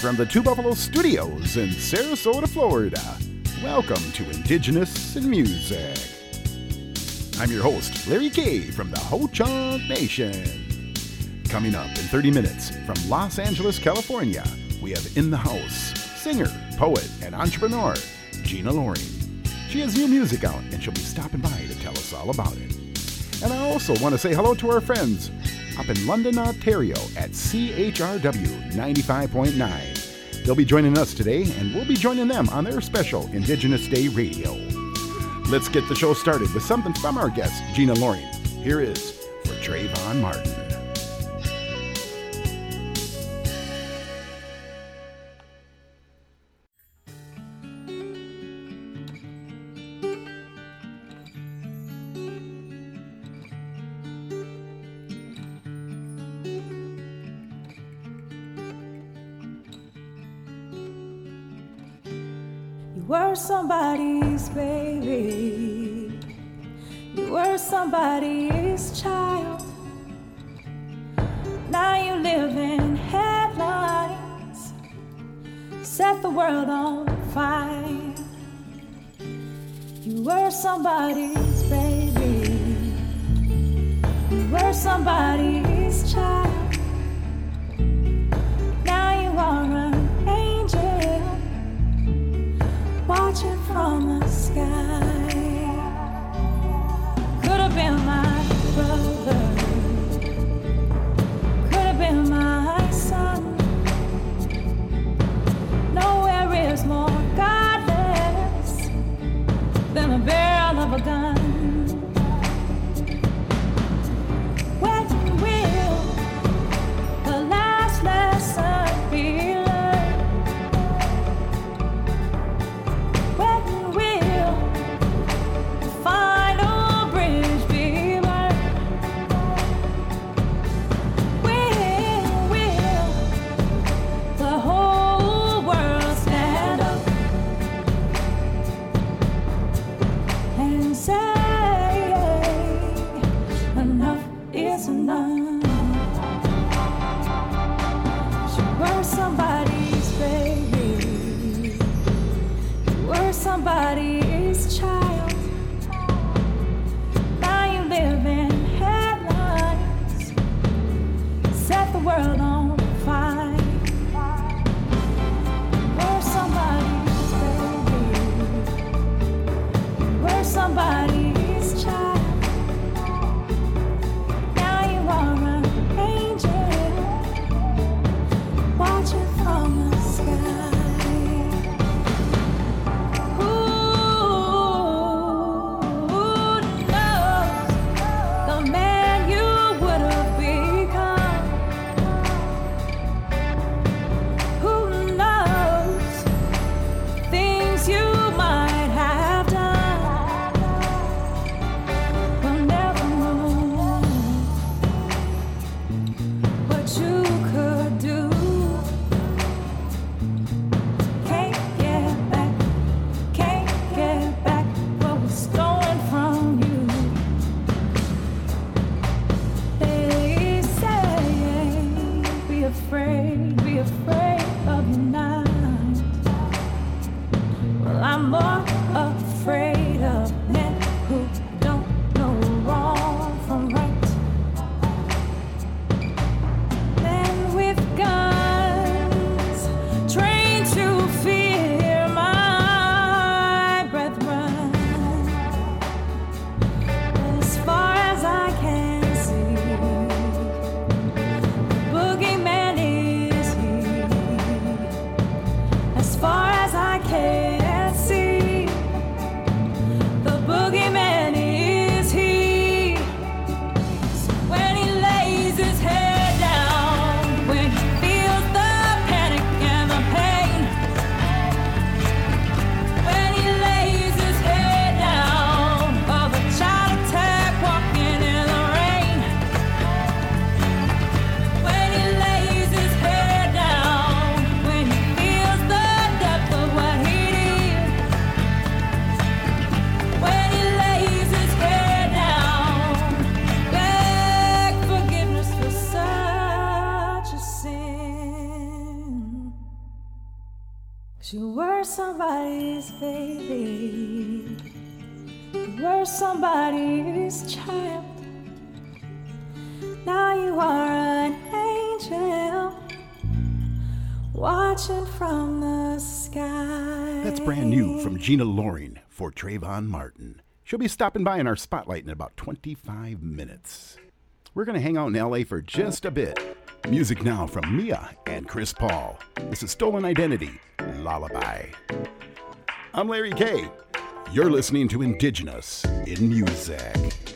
from the Two Buffalo Studios in Sarasota, Florida. Welcome to Indigenous in Music. I'm your host, Larry K from the Ho Chunk Nation. Coming up in 30 minutes from Los Angeles, California, we have in the house singer, poet, and entrepreneur Gina Loring. She has new music out and she'll be stopping by to tell us all about it. And I also want to say hello to our friends up in London, Ontario at CHRW 95.9. They'll be joining us today, and we'll be joining them on their special Indigenous Day Radio. Let's get the show started with something from our guest, Gina Loring. Here is for Trayvon Martin. Somebody's child. Now you live in headlines. Set the world on fire. You were somebody's baby. You were somebody's child. Gina Loring for Trayvon Martin. She'll be stopping by in our spotlight in about 25 minutes. We're going to hang out in LA for just a bit. Music now from Mia and Chris Paul. This is Stolen Identity Lullaby. I'm Larry K. You're listening to Indigenous in Music.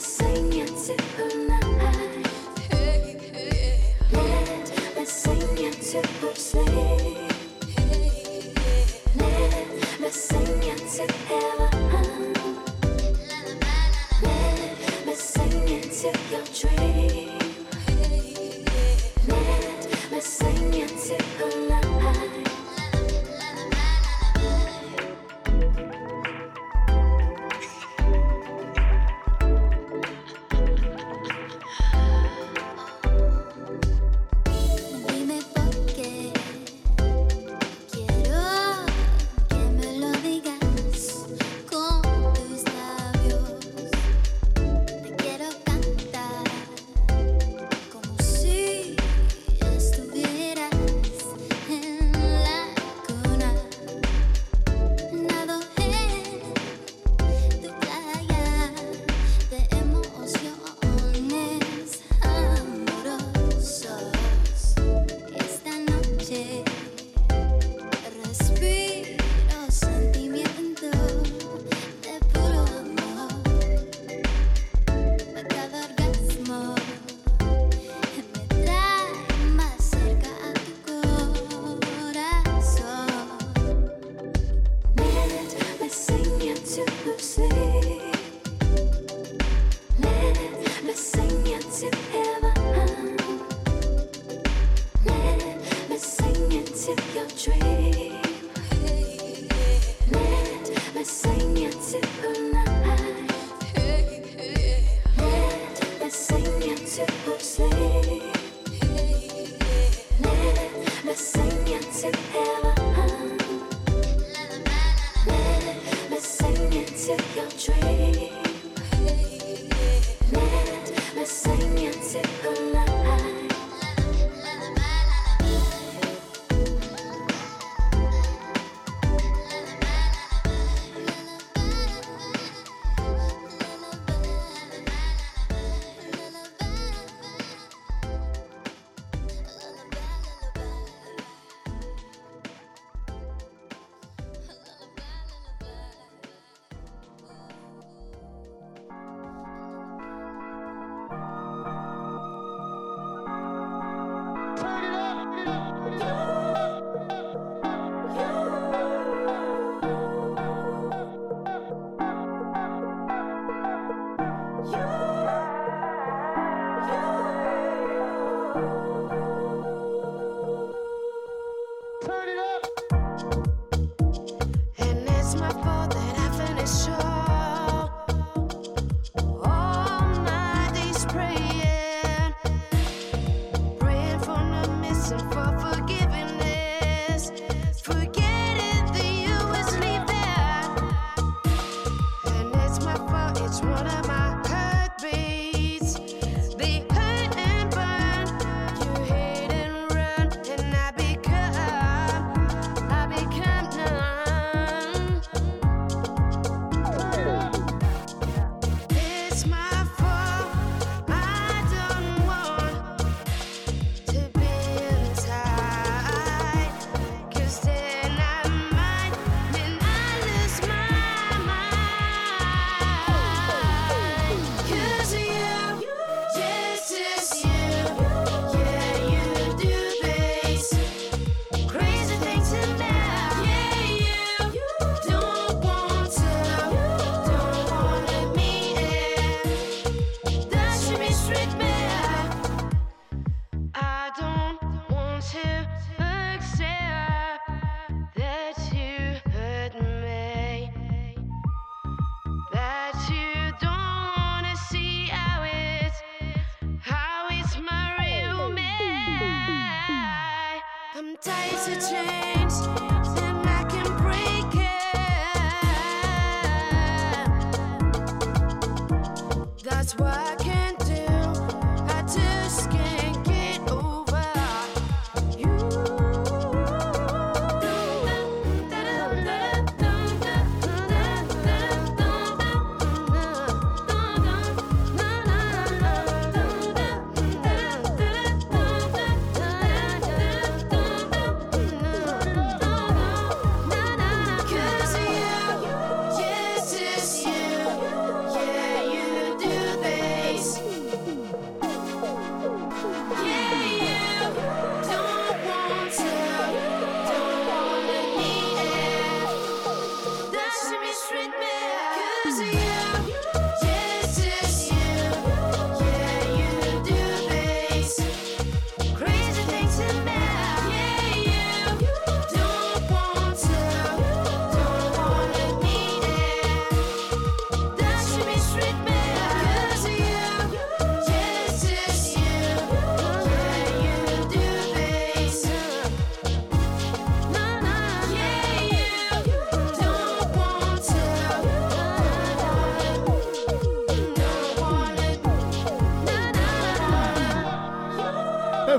xanh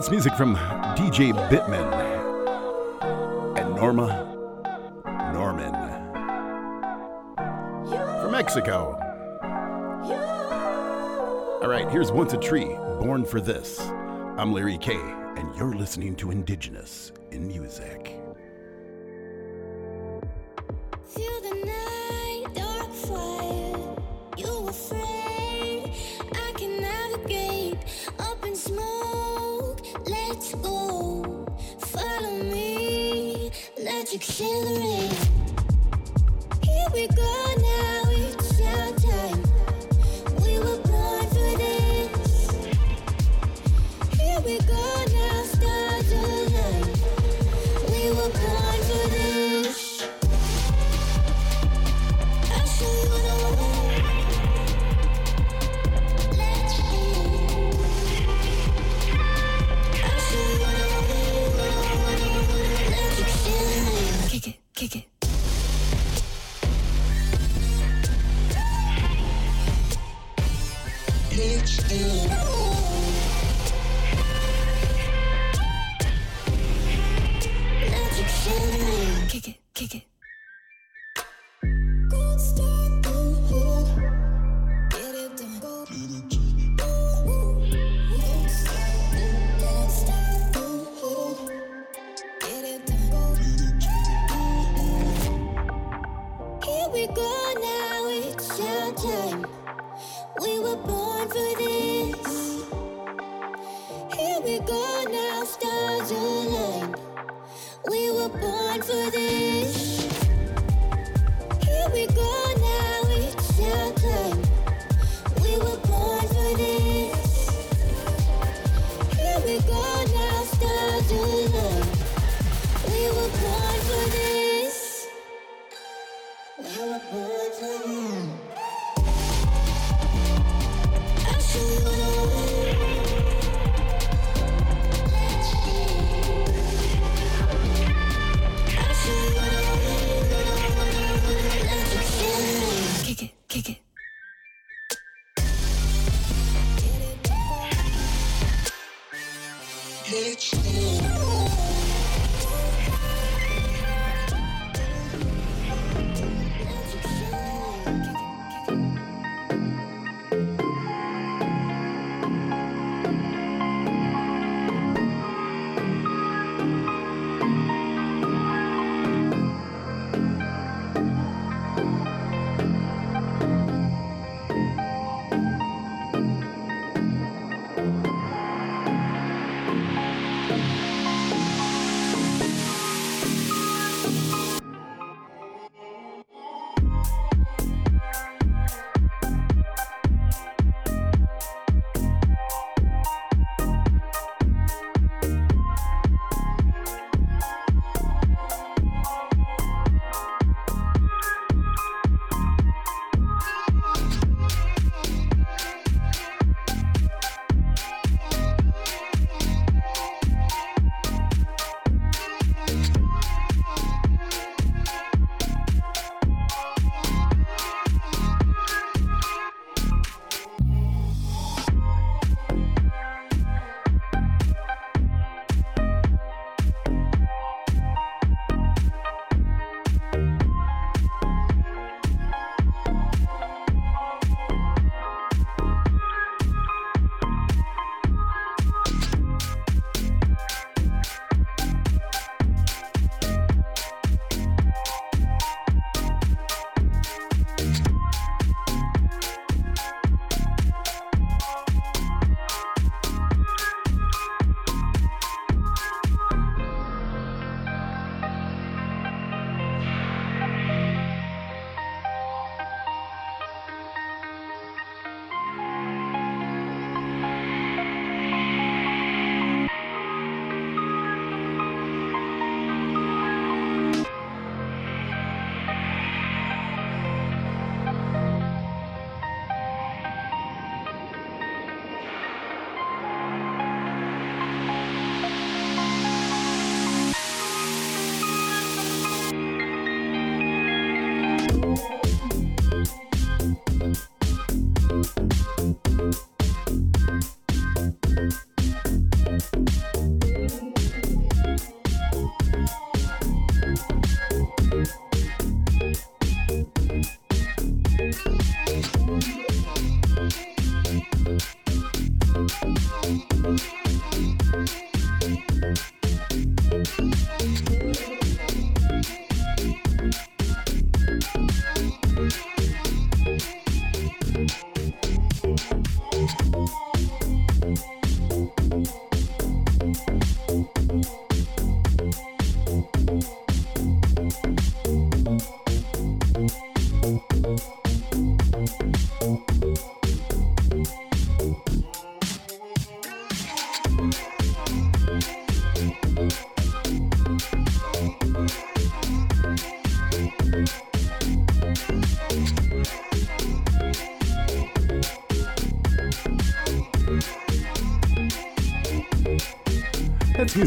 That's music from DJ Bittman and Norma Norman from Mexico. All right, here's Once a Tree, Born for This. I'm Larry K, and you're listening to Indigenous in Music.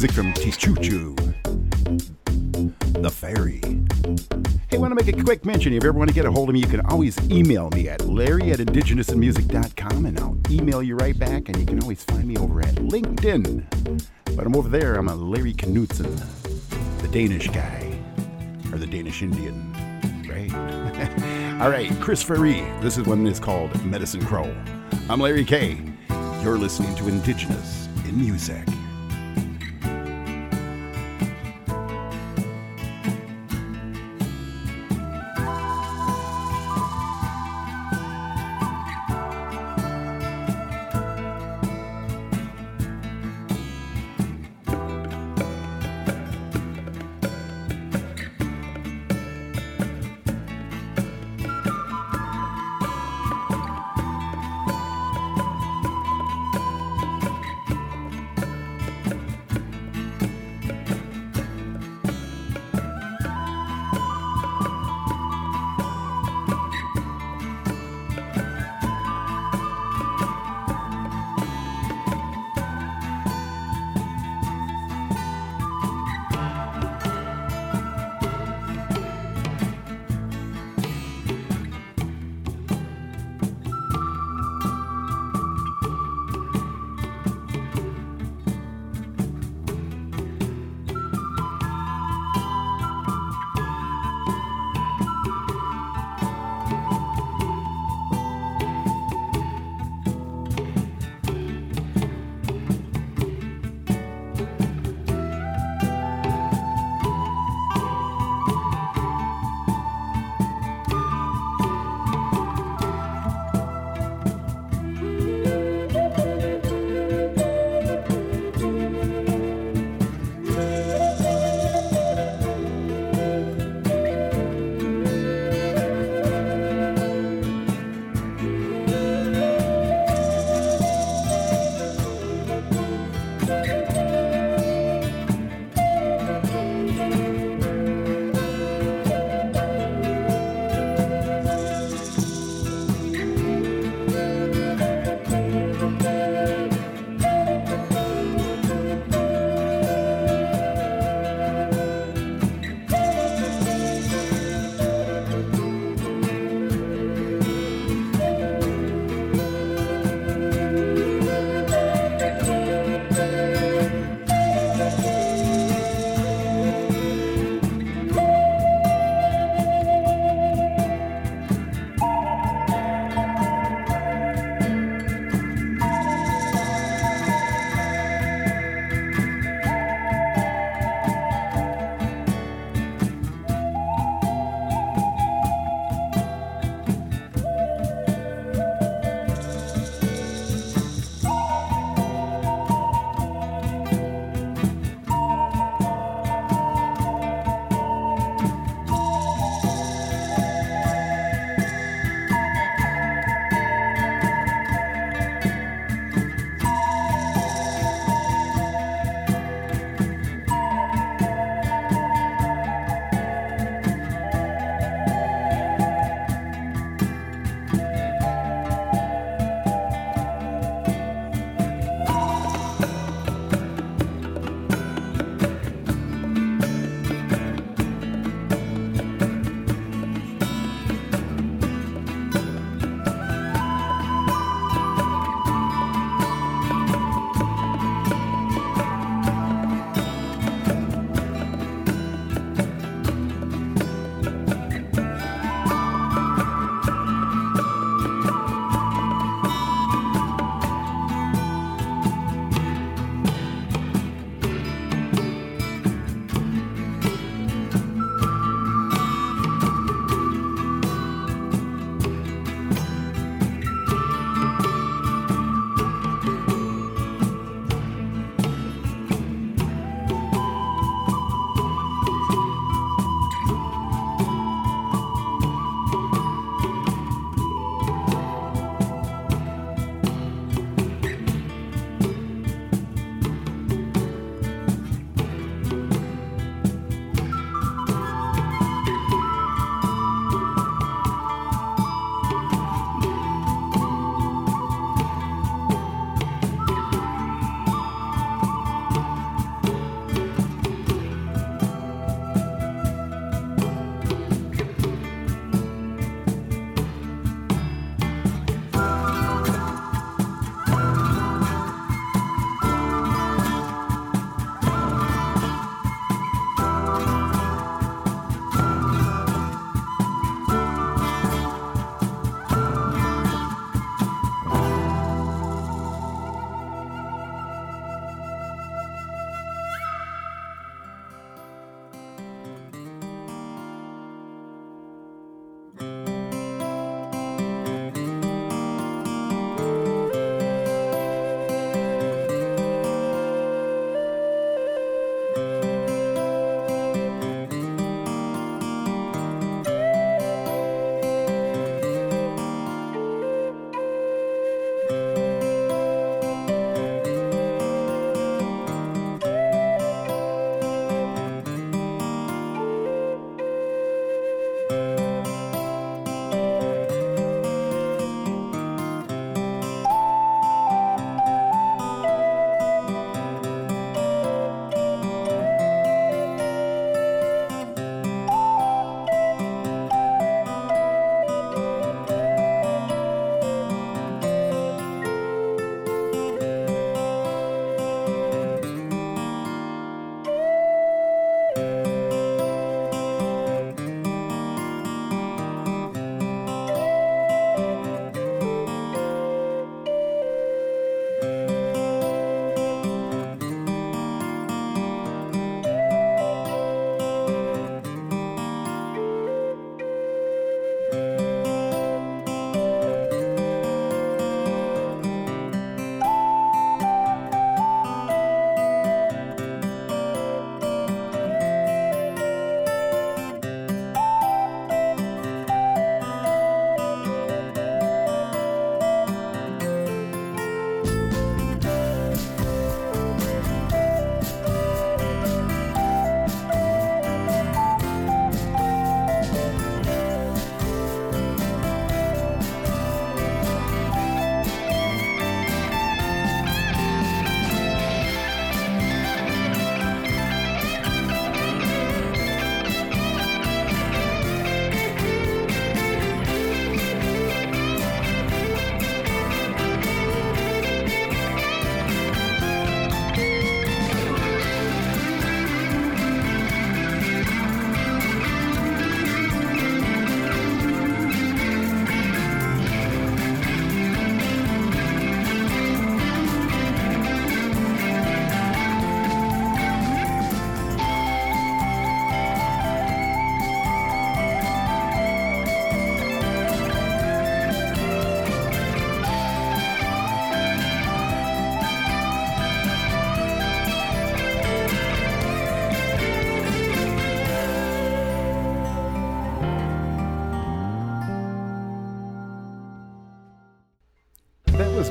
Music from Tichuchu, The Fairy. Hey, want to make a quick mention? If you ever want to get a hold of me, you can always email me at larry at indigenousinmusic.com and I'll email you right back. And you can always find me over at LinkedIn. But I'm over there, I'm a Larry Knutson, the Danish guy, or the Danish Indian, right? All right, Chris Ferry. This is one that's called Medicine Crow. I'm Larry K. You're listening to Indigenous in Music.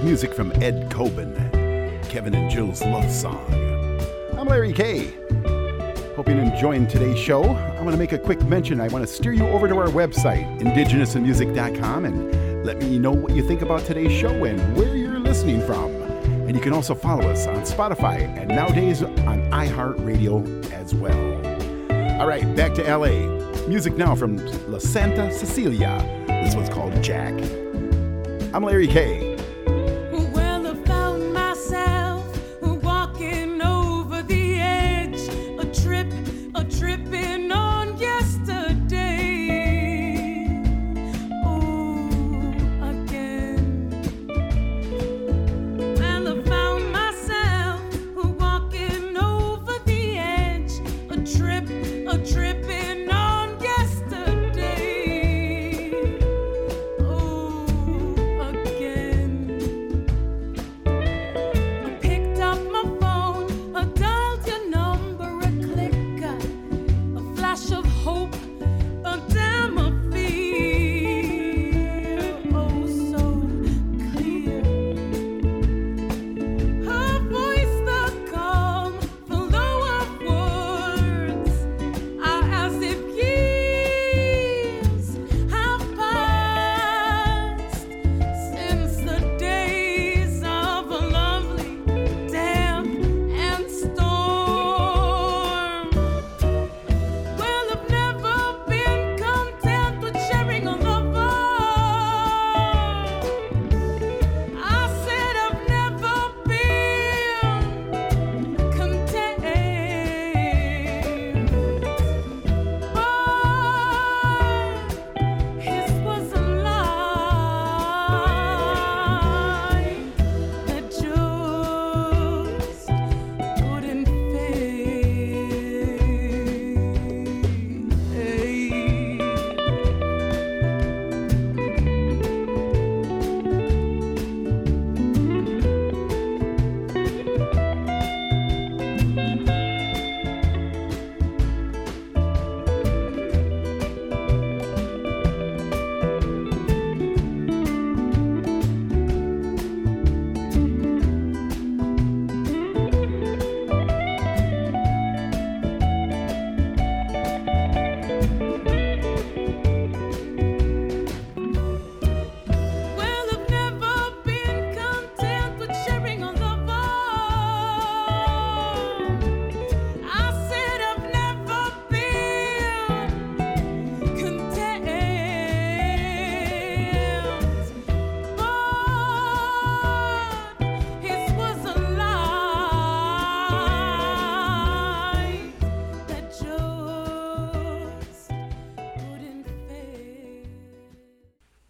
Music from Ed Coben, Kevin and Jill's love song. I'm Larry K. Hope you're enjoying today's show. I want to make a quick mention. I want to steer you over to our website, indigenousinmusic.com, and let me know what you think about today's show and where you're listening from. And you can also follow us on Spotify and nowadays on iHeartRadio as well. All right, back to LA. Music now from La Santa Cecilia. This one's called Jack. I'm Larry K.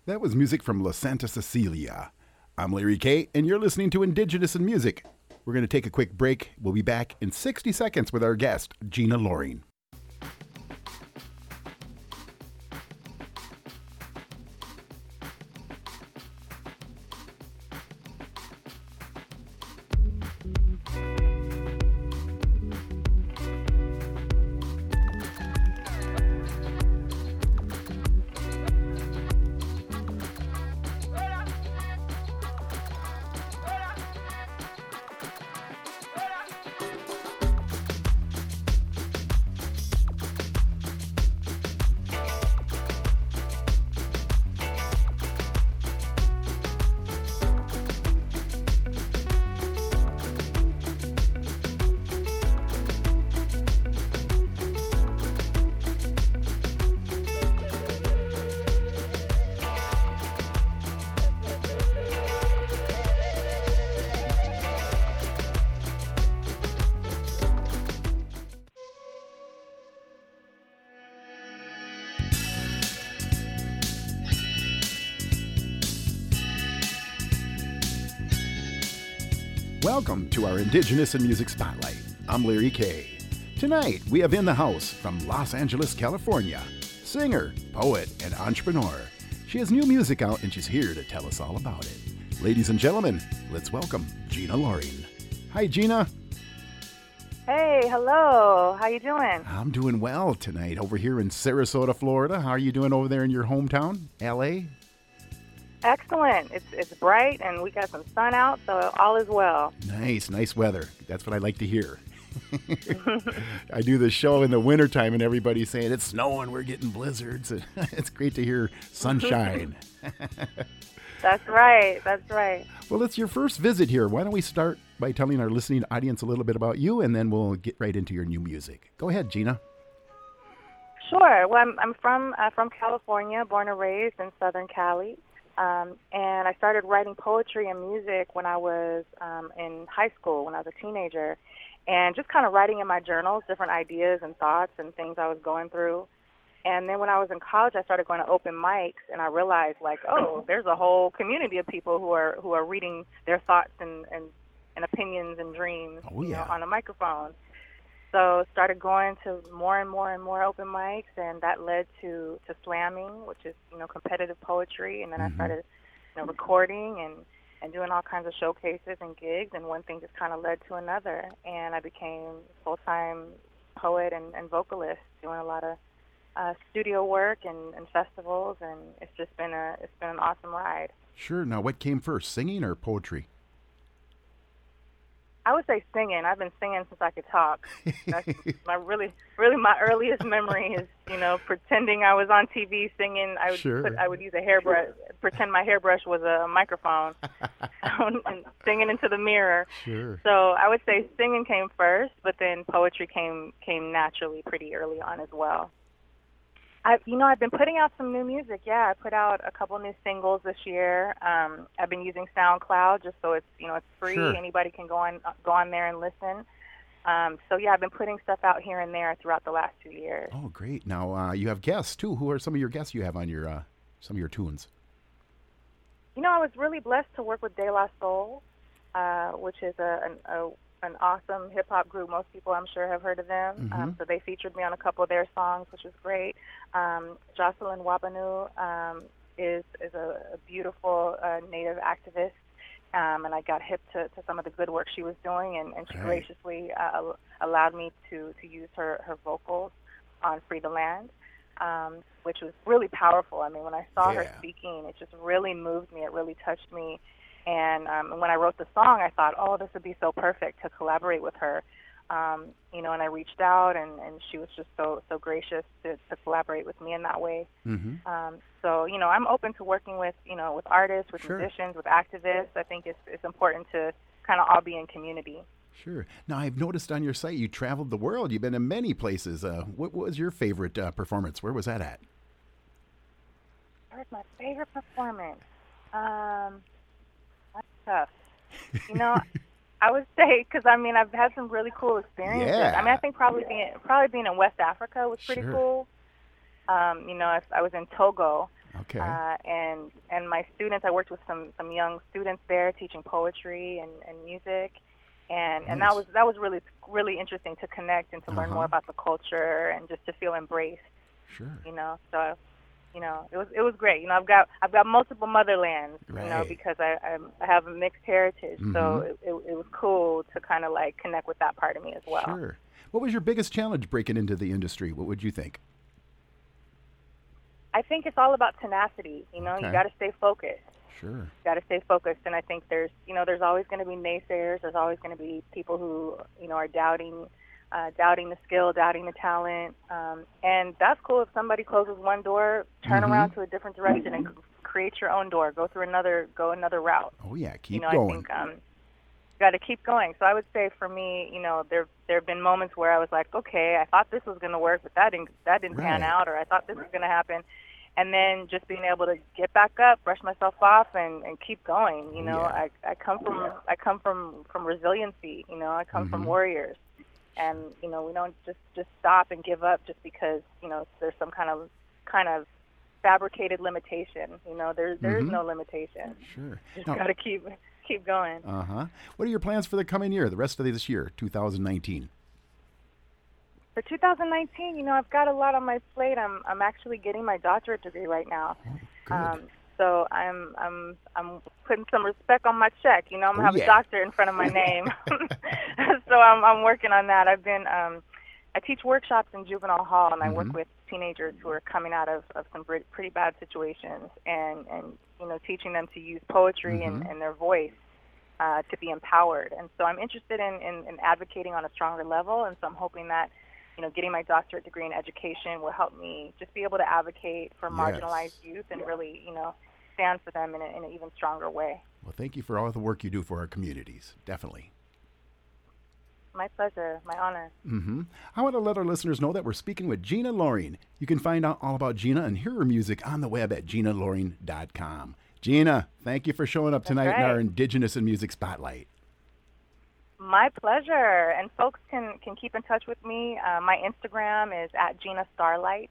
That was music from La Santa Cecilia. I'm Larry K, and you're listening to Indigenous in Music. We're going to take a quick break. We'll be back in 60 seconds with our guest, Gina Loring. Indigenous in Music Spotlight. I'm Larry K. Tonight, we have in the house from Los Angeles, California, singer, poet, and entrepreneur. She has new music out and she's here to tell us all about it. Ladies and gentlemen, let's welcome Gina Loring. Hi, Gina. Hey, hello. How you doing? I'm doing well tonight over here in Sarasota, Florida. How are you doing over there in your hometown, LA? Excellent. It's it's bright and we got some sun out, so all is well. Nice, nice weather. That's what I like to hear. I do the show in the wintertime and everybody's saying it's snowing, we're getting blizzards. it's great to hear sunshine. That's right. That's right. well, it's your first visit here. Why don't we start by telling our listening audience a little bit about you and then we'll get right into your new music. Go ahead, Gina. Sure. Well, I'm I'm from uh, from California, born and raised in Southern Cali, um, and I started writing poetry and music when I was um, in high school, when I was a teenager, and just kind of writing in my journals different ideas and thoughts and things I was going through. And then when I was in college, I started going to open mics, and I realized like, oh, there's a whole community of people who are who are reading their thoughts and and, and opinions and dreams Oh, you know, on a microphone. So started going to more and more and more open mics, and that led to to slamming, which is you know competitive poetry. And then I started you know recording and and doing all kinds of showcases and gigs. And one thing just kind of led to another, and I became full time poet and, and vocalist, doing a lot of uh, studio work and, and festivals. And it's just been a it's been an awesome ride. Sure. Now, what came first, singing or poetry? I would say singing. I've been singing since I could talk. That's my really, really my earliest memory is you know pretending I was on TV singing. I would Sure. put, I would use a hairbrush, pretend my hairbrush was a microphone, and singing into the mirror. Sure. So I would say singing came first, but then poetry came came naturally pretty early on as well. I, you know, I've been putting out some new music. Yeah, I put out a couple new singles this year. Um, I've been using SoundCloud just so it's you know it's free. Sure. Anybody can go on go on there and listen. Um, so yeah, I've been putting stuff out here and there throughout the last two years. Oh, great. Now, uh, you have guests too. Who are some of your guests you have on your uh, some of your tunes? You know, I was really blessed to work with De La Soul, uh, which is a an, a an awesome hip hop group. Most people, I'm sure, have heard of them. Um, so they featured me on a couple of their songs, which was great. Um, Jocelyn Wabanu um, is is a, a beautiful uh, Native activist, um, and I got hip to, to some of the good work she was doing, and, and she Right. graciously uh, allowed me to to use her her vocals on Free the Land. Um, which was really powerful. I mean, when I saw her speaking, it just really moved me. It really touched me. And um, when I wrote the song, I thought, oh, this would be so perfect to collaborate with her. Um, you know, and I reached out, and, and she was just so so gracious to, to collaborate with me in that way. Mm-hmm. Um, so you know, I'm open to working with you know with artists, with Sure. musicians, with activists. I think it's it's important to kind of all be in community. Sure. Now, I've noticed on your site you traveled the world. You've been in many places. Uh, what was your favorite uh, performance? Where was that at? Where's my favorite performance? Um, tough. You know, I would say because I mean I've had some really cool experiences. Yeah. I mean I think probably being probably being in West Africa was pretty Sure. cool. Um, you know, I, I was in Togo, Okay. uh, and and my students. I worked with some some young students there teaching poetry and, and music, and and that was that was really really interesting to connect and to learn Uh-huh. more about the culture and just to feel embraced sure. you know so you know it was it was great you know i've got i've got multiple motherlands you know because i I'm, i have a mixed heritage so Mhm. it, it, it was cool to kind of like connect with that part of me as well Sure. What was your biggest challenge breaking into the industry? What would you think? i think it's all about tenacity you know Okay. you got to stay focused Sure. got to stay focused and i think there's you know there's always going to be naysayers there's always going to be people who you know are doubting uh, doubting the skill doubting the talent um, and that's cool if somebody closes one door turn Mhm. around to a different direction and c- create your own door go through another go another route Oh yeah. Keep you know going. i think um got to keep going so i would say for me you know there there have been moments where i was like okay i thought this was going to work but that didn't that didn't pan out or i thought this was going to happen and then just being able to get back up brush myself off and and keep going you Oh, know yeah. i i come from i come from from resiliency you know i come from Mhm. warriors and you know we don't just just stop and give up just because you know there's some kind of kind of fabricated limitation you know there there is Mhm. no limitation Sure. just Now, got to keep keep going uh huh. What are your plans for the coming year, the rest of this year, 2019? For 2019, you know, I've got a lot on my plate. I'm I'm actually getting my doctorate degree right now. Good. Um, so I'm I'm I'm putting some respect on my check. You know, I'm gonna Oh, have yeah. a doctor in front of my name. so I'm I'm working on that. I've been um, I teach workshops in juvenile hall, and I Mhm. work with teenagers who are coming out of of some pretty, pretty bad situations, and and you know, teaching them to use poetry and, and their voice uh, to be empowered. And so I'm interested in, in, in advocating on a stronger level. And so I'm hoping that, you know, getting my doctorate degree in education will help me just be able to advocate for Yes. marginalized youth and really, you know, stand for them in, a, in an even stronger way. Well, thank you for all the work you do for our communities. Definitely. My pleasure, my honor. Mm-hmm. I want to let our listeners know that we're speaking with Gina Loring. You can find out all about Gina and hear her music on the web at ginaloring.com. Gina, thank you for showing up tonight in our. Indigenous in Music Spotlight. My pleasure. And folks can, can keep in touch with me. Uh, my Instagram is at Gina Starlight,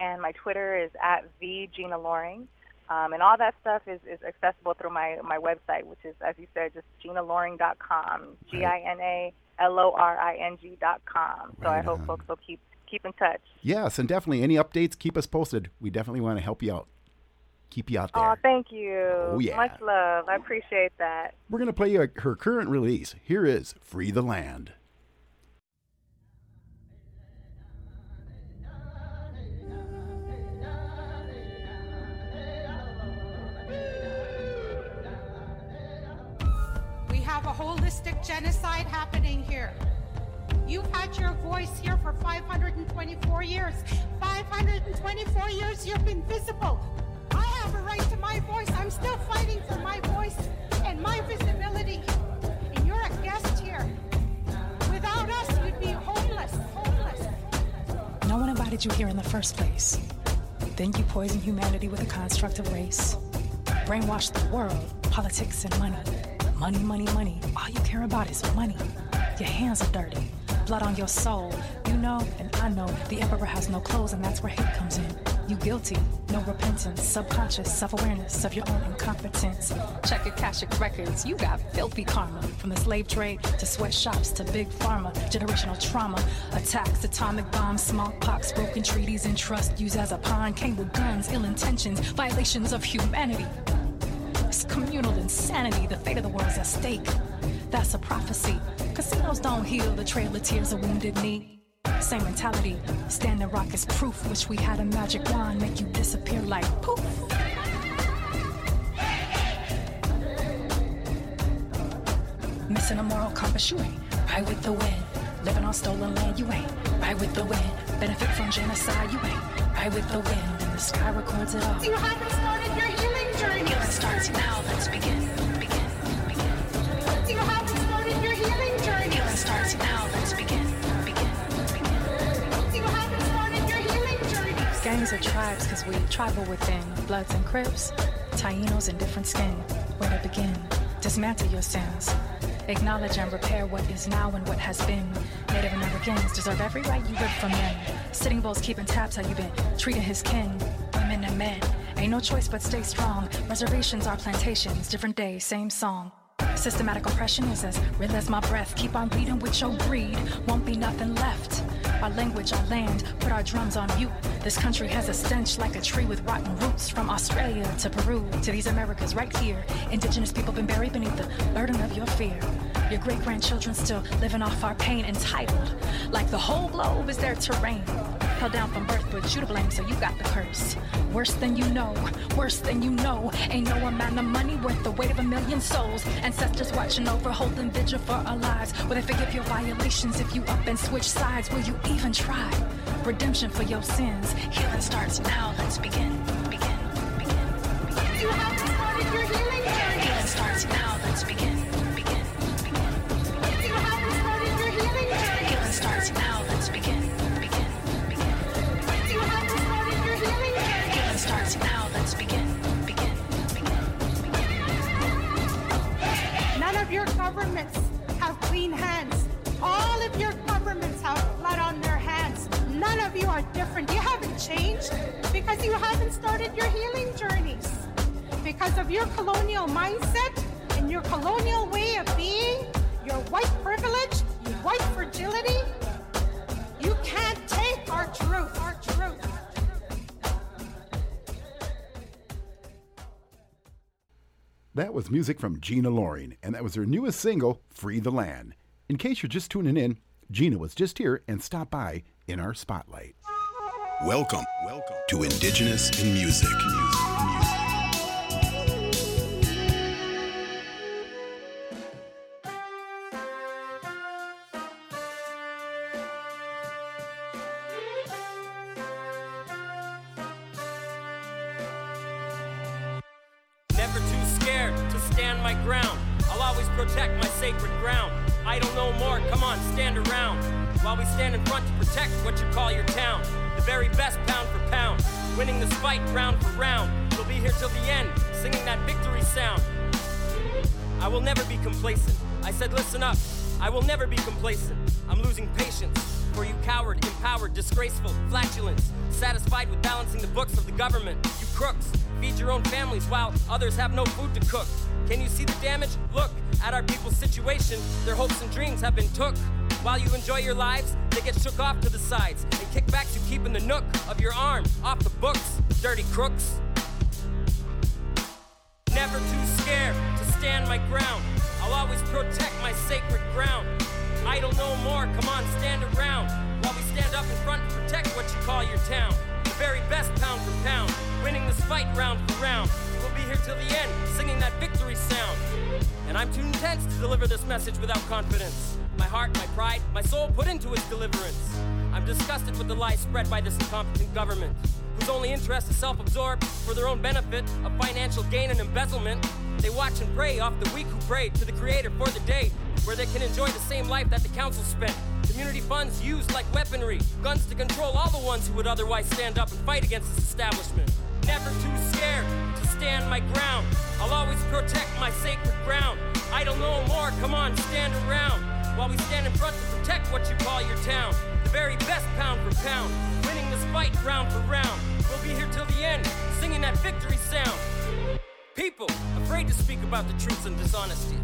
and my Twitter is at the Gina Loring. Um, and all that stuff is, is accessible through my, my website, which is, as you said, just ginaloring.com, G I N A L O R I N G.com. So I hope on. folks will keep, keep in touch. Yes, and definitely any updates, keep us posted. We definitely want to help you out. Keep you out there. Oh, thank you. Oh, yeah. Much love. I appreciate that. We're going to play you her current release. Here is Free the Land. Holistic genocide happening here. You've had your voice here for 524 years. 524 years you've been visible. I have a right to my voice. I'm still fighting for my voice and my visibility. And you're a guest here. Without us, you'd be homeless. Homeless. No one invited you here in the first place. Then you poison humanity with a construct of race. Brainwash the world, politics, and money. Money, money, money. All you care about is money. Your hands are dirty. Blood on your soul. You know, and I know, the emperor has no clothes, and that's where hate comes in. You guilty, no repentance, subconscious self-awareness of your own incompetence. Check your Akashic records, you got filthy karma. From the slave trade to sweatshops to big pharma, generational trauma, attacks, atomic bombs, smallpox, broken treaties, and trust used as a pawn. Came with guns, ill intentions, violations of humanity. Communal insanity. The fate of the world is at stake. That's a prophecy. Casinos don't heal the trail of tears of wounded knee. Same mentality. Standing rock is proof. Wish we had a magic wand, make you disappear like poof. Missing a moral compass, you ain't. Right with the wind. Living on stolen land, you ain't. Right with the wind. Benefit from genocide, you ain't. Right with the wind. And the sky records it all. You haven't started your Gangs are tribes we tribal within. Bloods and Crips, Tainos in different skin. Where to begin? Dismantle your sins. Acknowledge and repair what is now and what has been. Native Americans deserve every right you rip from them. Sitting Bulls keeping tabs how you been treating his kin. Women and men. Ain't no choice but stay strong. Reservations are plantations. Different day, same song. Systematic oppression is as real as my breath. Keep on bleeding with your greed. Won't be nothing left. Our language, our land, put our drums on mute. This country has a stench like a tree with rotten roots. From Australia to Peru to these Americas right here. Indigenous people been buried beneath the burden of your fear. Your great grandchildren still living off our pain, entitled. Like the whole globe is their terrain. Held down from birth, but you to blame, so you got the curse. Worse than you know, worse than you know. Ain't no amount of money worth the weight of a million souls. Ancestors watching over, holding vigil for our lives. Will they forgive your violations if you up and switch sides? Will you even try? Redemption for your sins. Healing starts now. Let's begin. Begin. Begin. Begin. You haven't started your healing journey. Healing starts now. Let's. Begin. Governments have clean hands. All of your governments have blood on their hands. None of you are different. You haven't changed because you haven't started your healing journeys. Because of your colonial mindset and your colonial way of being, your white privilege, your white fragility, you can't take our truth, our truth. That was music from Gina Loring, and that was her newest single, Free the Land. In case you're just tuning in, Gina was just here and stopped by in our spotlight. Welcome, welcome to Indigenous in Music. Listen up. I will never be complacent. I'm losing patience for you coward, empowered, disgraceful, flatulence, satisfied with balancing the books of the government. You crooks, feed your own families while others have no food to cook. Can you see the damage? Look at our people's situation. Their hopes and dreams have been took. While you enjoy your lives, they get shook off to the sides and kickbacks you keep in the nook of your arm off the books, dirty crooks. Never too scared to stand my ground. I'll always protect my sacred ground. Idle no more, come on, stand around. While we stand up in front to protect what you call your town. The very best pound for pound, winning this fight round for round. We'll be here till the end, singing that victory sound. And I'm too intense to deliver this message without confidence. My heart, my pride, my soul put into its deliverance. I'm disgusted with the lies spread by this incompetent government, whose only interest is self absorbed for their own benefit of financial gain and embezzlement. They watch and pray off the weak who pray to the Creator for the day where they can enjoy the same life that the council spent. Community funds used like weaponry, guns to control all the ones who would otherwise stand up and fight against this establishment. Never too scared to stand my ground. I'll always protect my sacred ground. Idle no more, come on, stand around. While we stand in front to protect what you call your town. The very best pound for pound, winning this fight round for round. We'll be here till the end, singing that victory sound. People afraid to speak about the truths and dishonesty.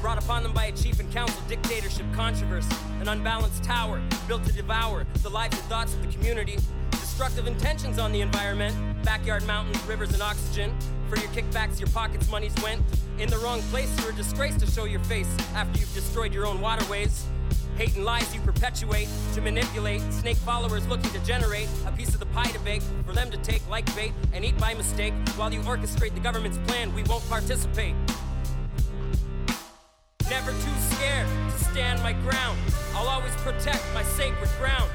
Brought upon them by a chief and council dictatorship controversy, an unbalanced tower built to devour the lives and thoughts of the community. Destructive intentions on the environment, backyard mountains, rivers, and oxygen. For your kickbacks, your pockets' monies went. In the wrong place, you're a disgrace to show your face after you've destroyed your own waterways. Hate and lies you perpetuate to manipulate snake followers looking to generate a piece of the pie to bake for them to take like bait and eat by mistake while you orchestrate the government's plan. We won't participate. Never too scared to stand my ground. I'll always protect my sacred ground.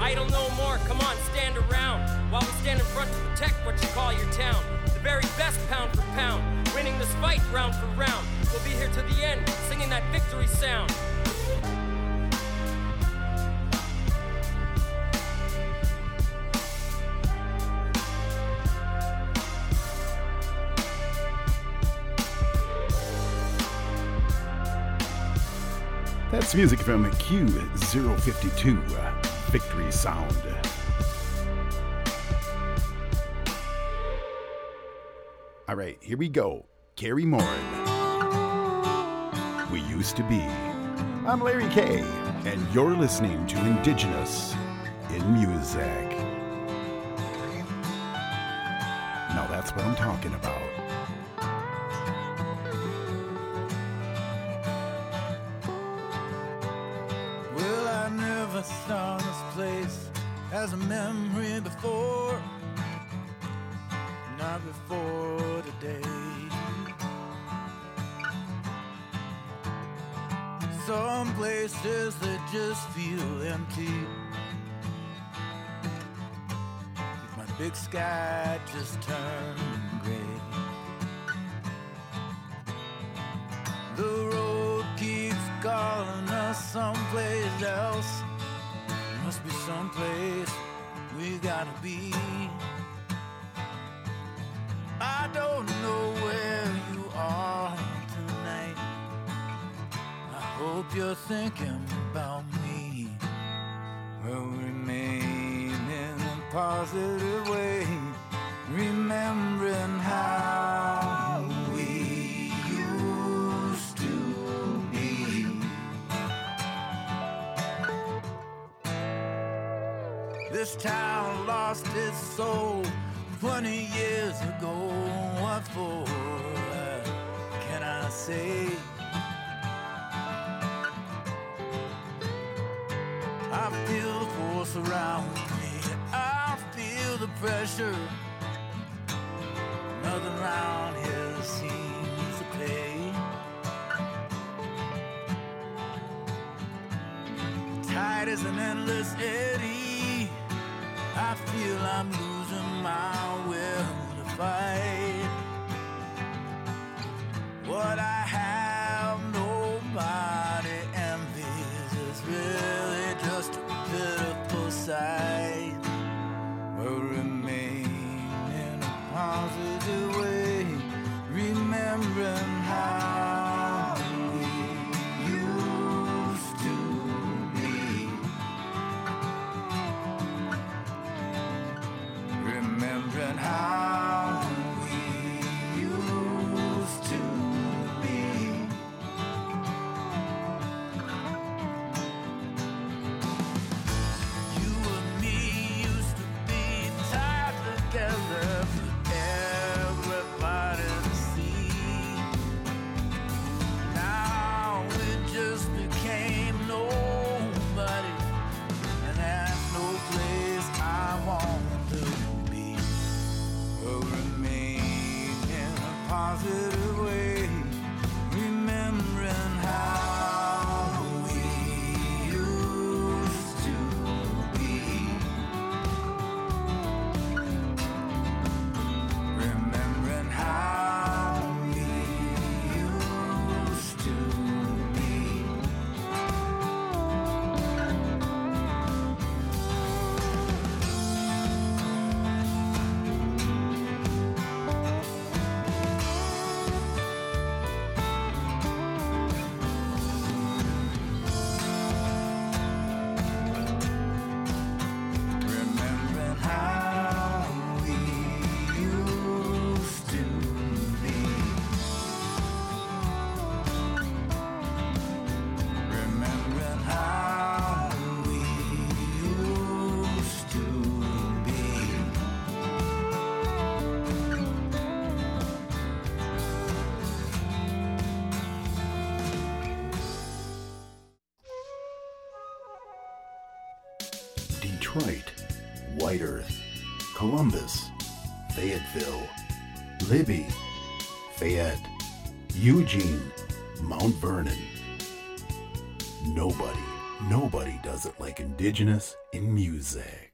Idle no more, come on, stand around. While we stand in front to protect what you call your town. The very best pound for pound, winning this fight round for round. We'll be here to the end, singing that victory sound. That's music from Q052, uh, Victory Sound. All right, here we go. Carrie Morin. We used to be. I'm Larry K, and you're listening to Indigenous in Music. Now that's what I'm talking about. I never saw this place as a memory before. Not before today. Some places that just feel empty. My big sky just turned gray. The road keeps calling us someplace else. Must be someplace we gotta be. I don't know where you are tonight. I hope you're thinking about me. Well, remain in a positive way, remembering how This town lost its soul 20 years ago. What for? Can I say? I feel the force around me. I feel the pressure. Nothing around here seems to pay. Tide is an endless eddy. I feel I'm losing my will to fight. What I Indigenous in music.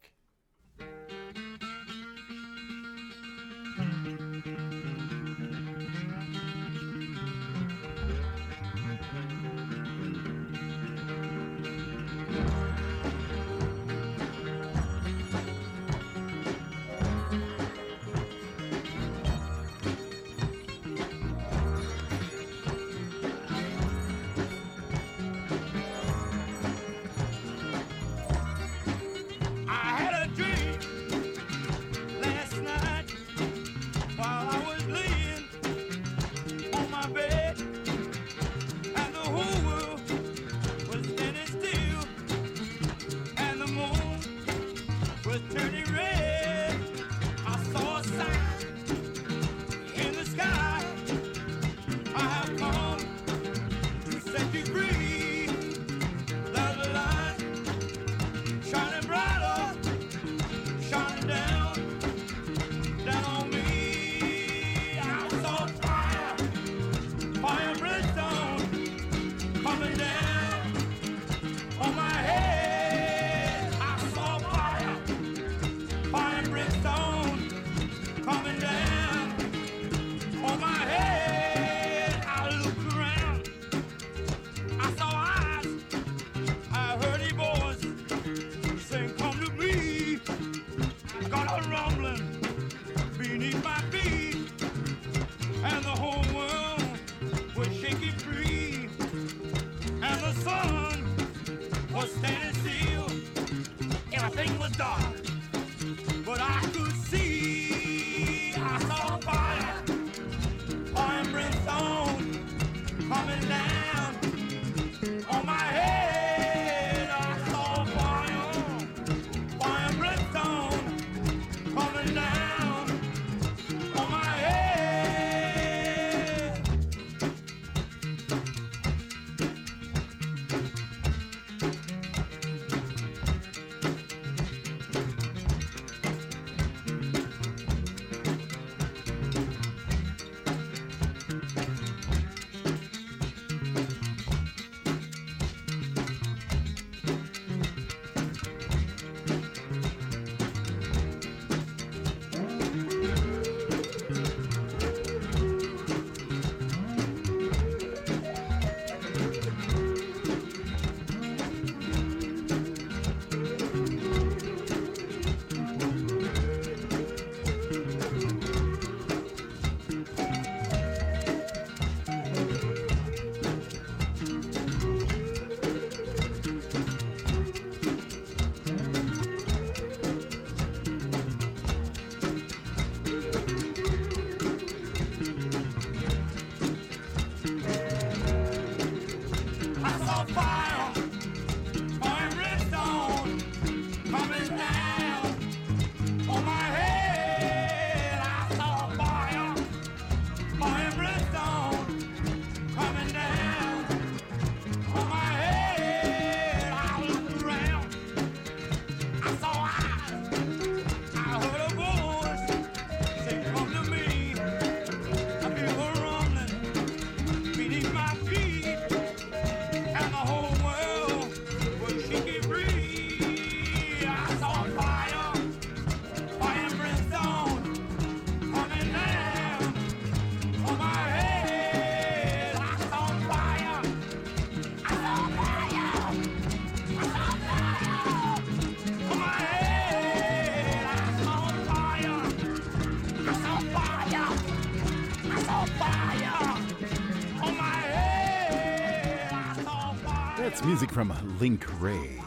Link Wray.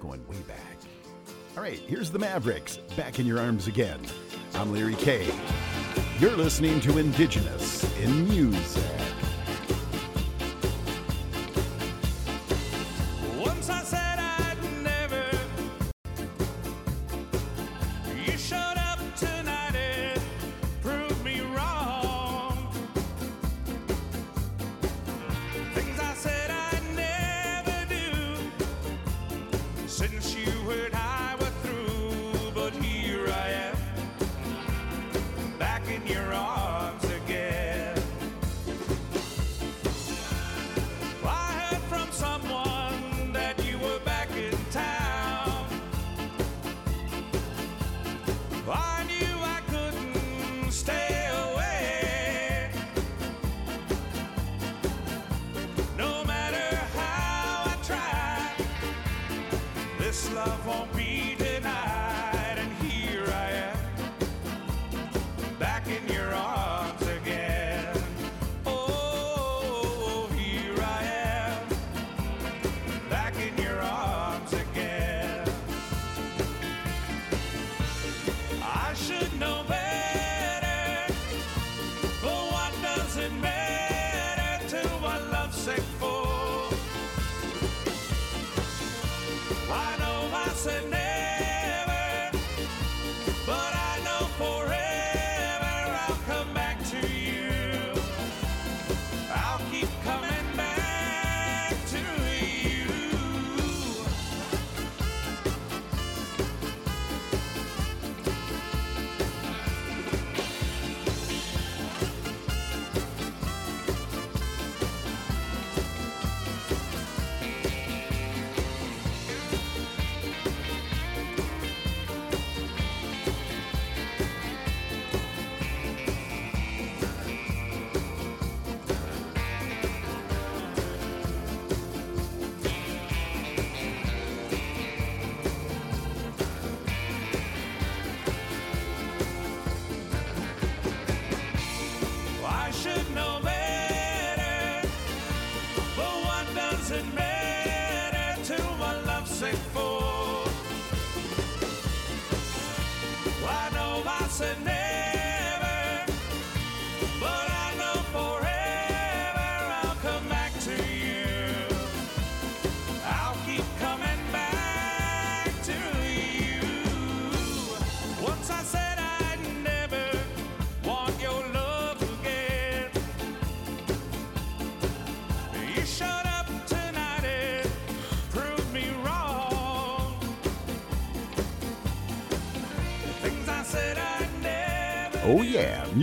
Going way back. All right, here's the Mavericks, back in your arms again. I'm Larry K. You're listening to Indigenous in Music.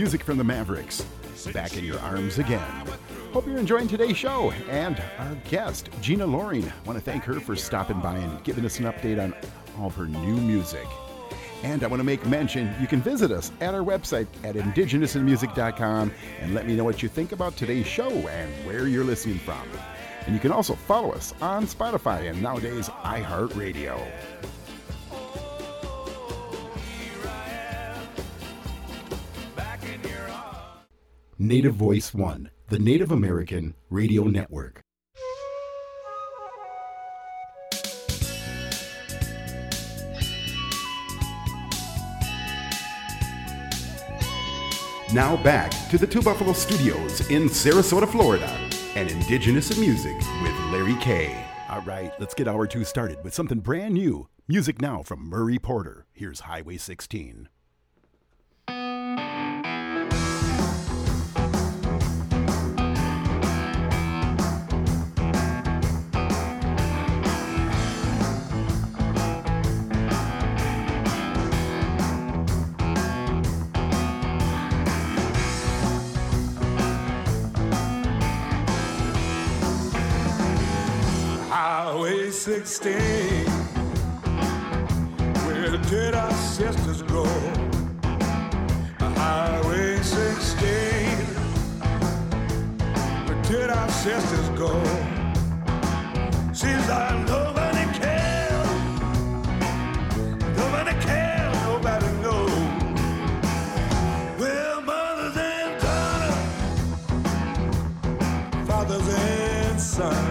Music from the Mavericks, back in your arms again. Hope you're enjoying today's show. And our guest, Gina Loring, I want to thank her for stopping by and giving us an update on all of her new music. And I want to make mention you can visit us at our website at indigenousandmusic.com and let me know what you think about today's show and where you're listening from. And you can also follow us on Spotify and nowadays iHeartRadio. Native Voice One, the Native American Radio Network. Now back to the Two Buffalo Studios in Sarasota, Florida, and Indigenous in Music with Larry K. All right, let's get hour two started with something brand new. Music now from Murray Porter. Here's Highway 16. 16. Where did our sisters go? Highway 16. Where did our sisters go? Seems like nobody cares. Nobody cares, nobody knows. Well, mothers and daughters, fathers and sons.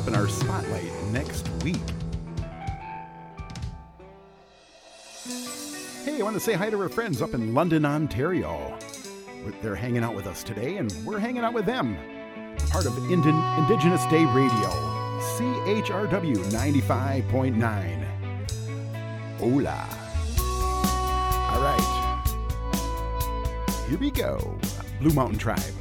up in our spotlight next week. Hey, I want to say hi to our friends up in London, Ontario. They're hanging out with us today, and we're hanging out with them. Part of Indigenous Day Radio, CHRW 95.9. Hola. All right. Here we go. Blue Mountain Tribe.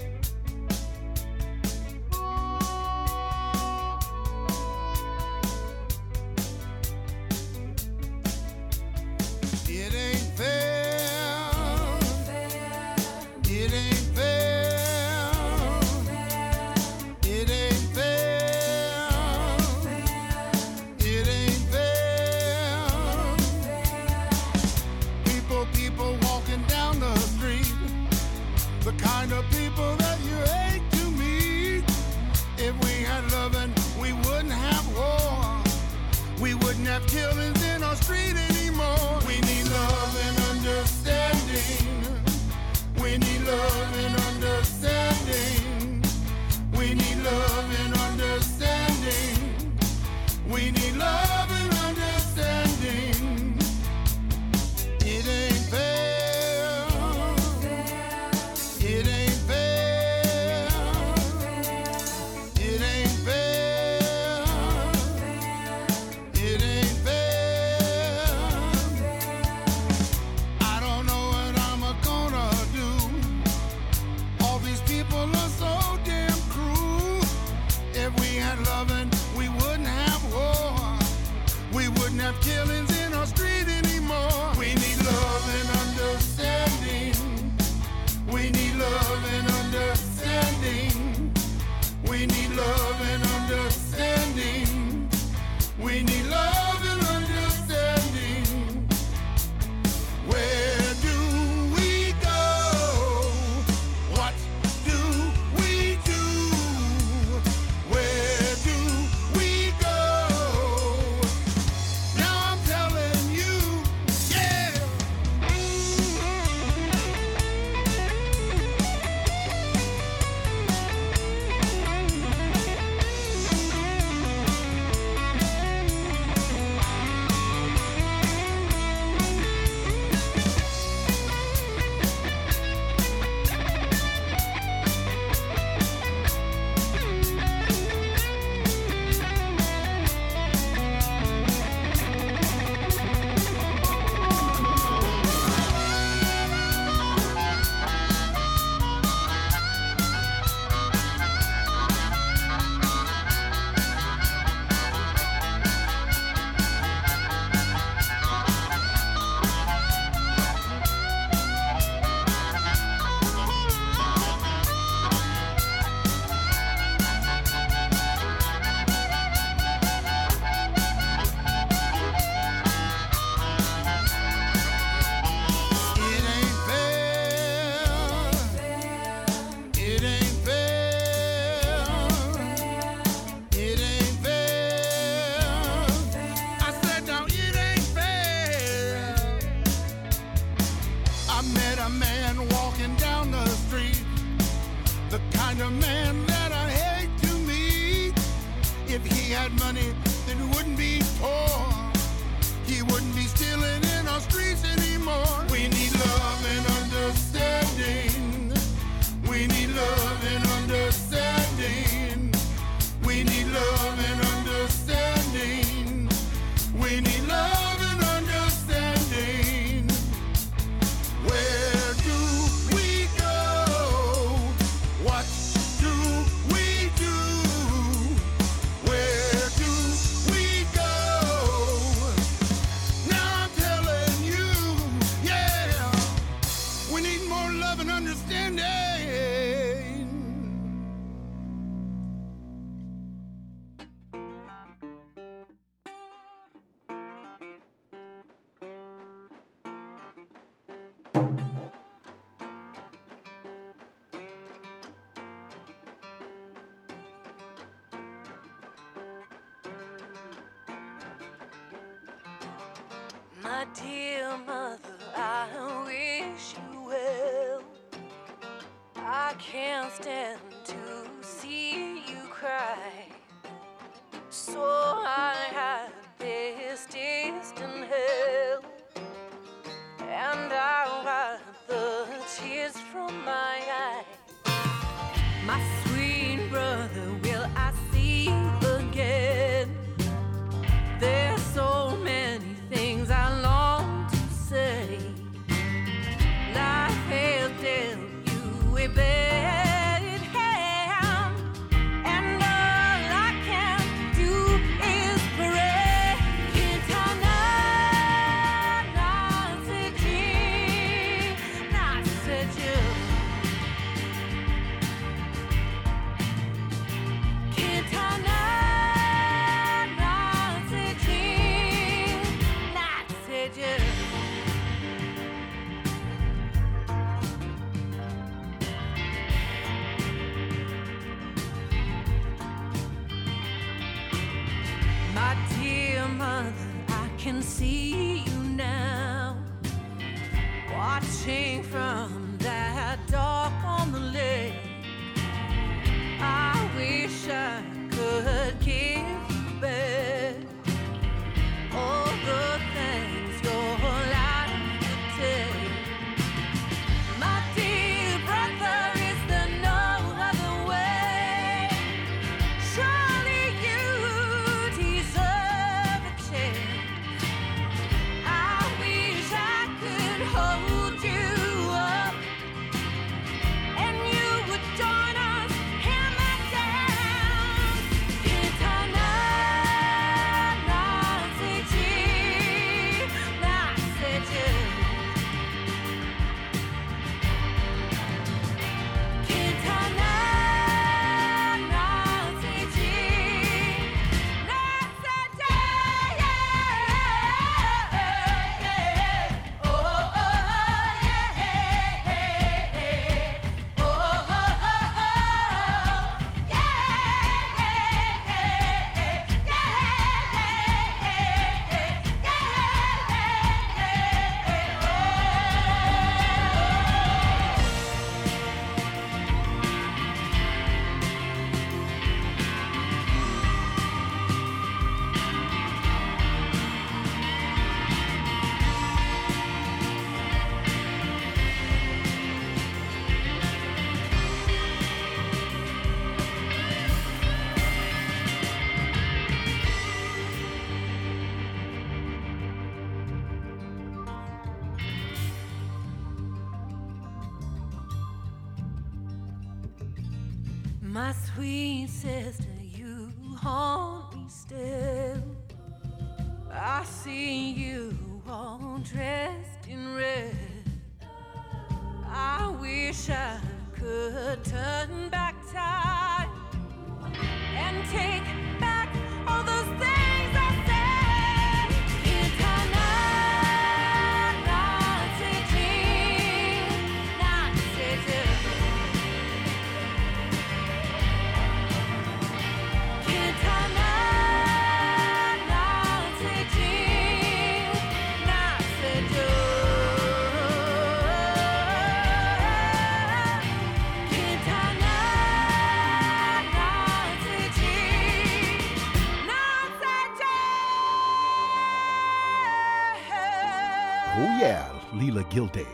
guilty.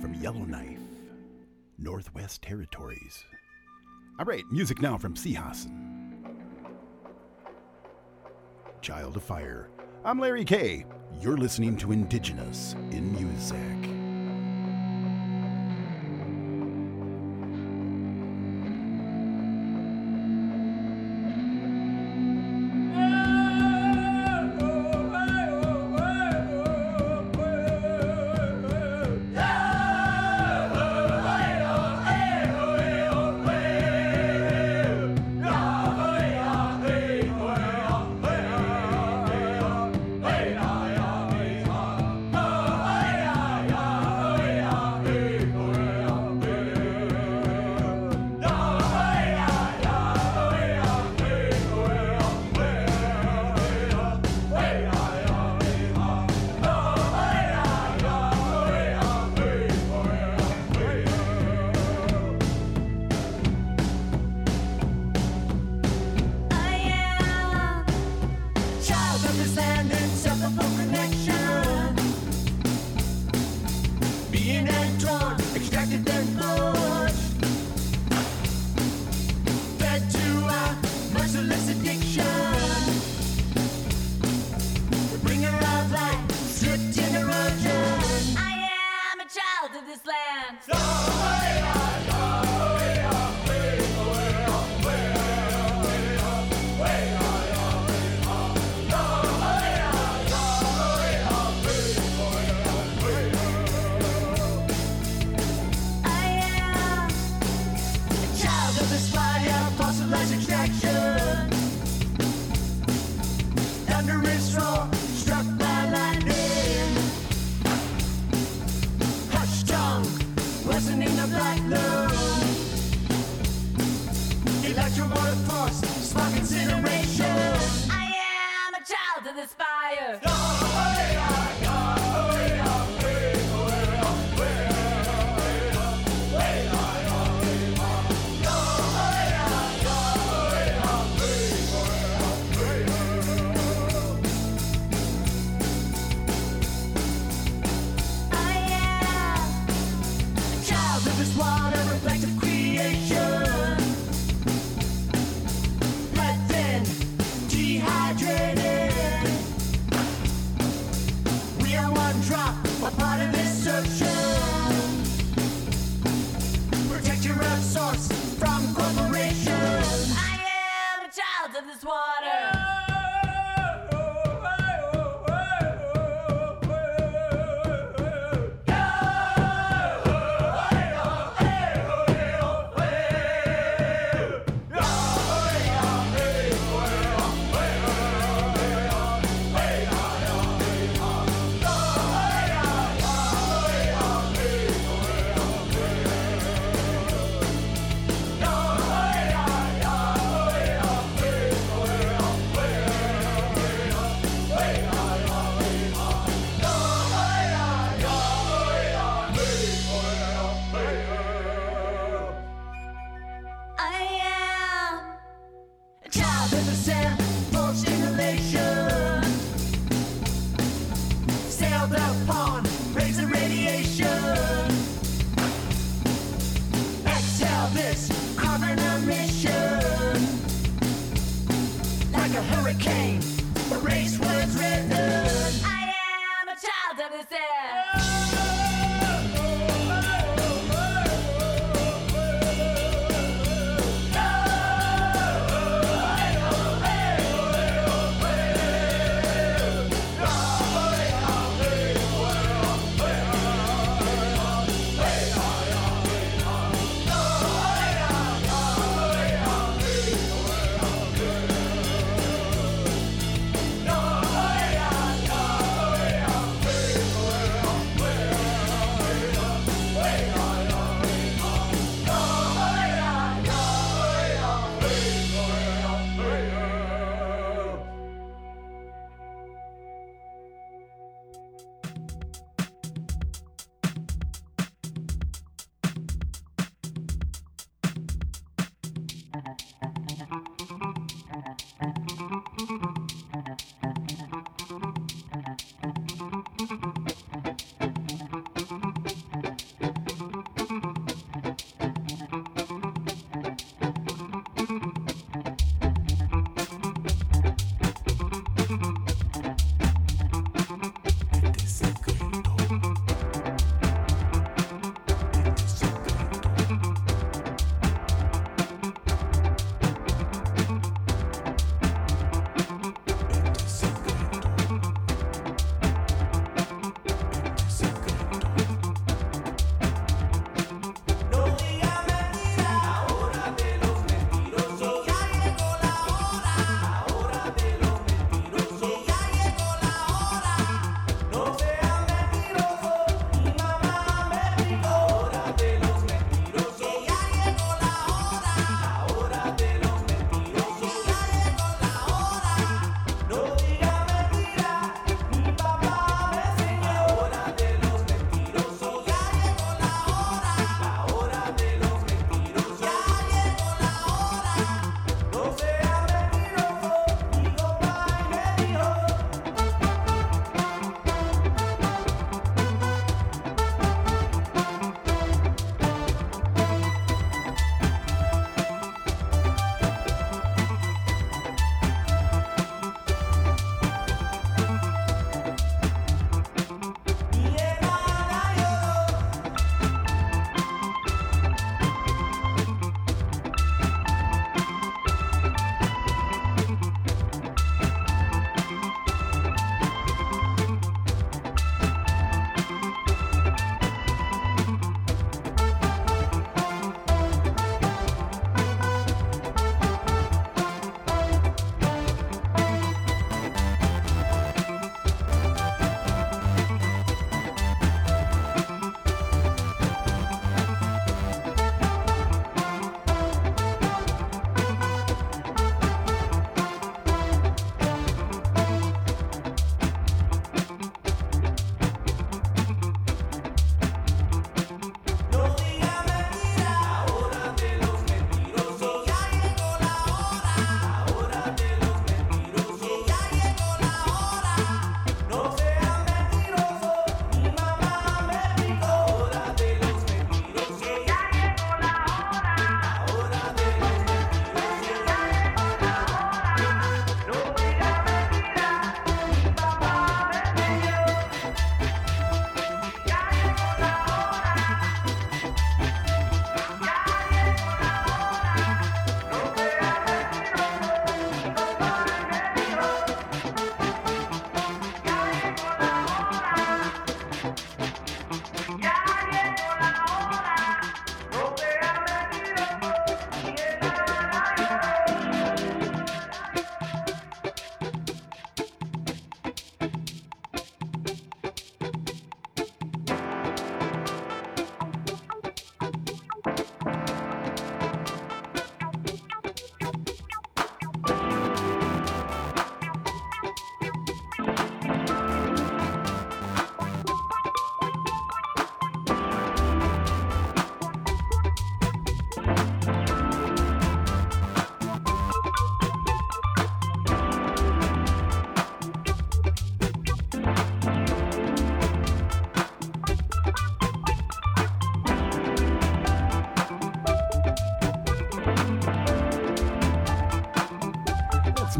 From Yellowknife, Northwest Territories. All right, music now from Seahasson. Child of Fire. I'm Larry K. You're listening to Indigenous in Music.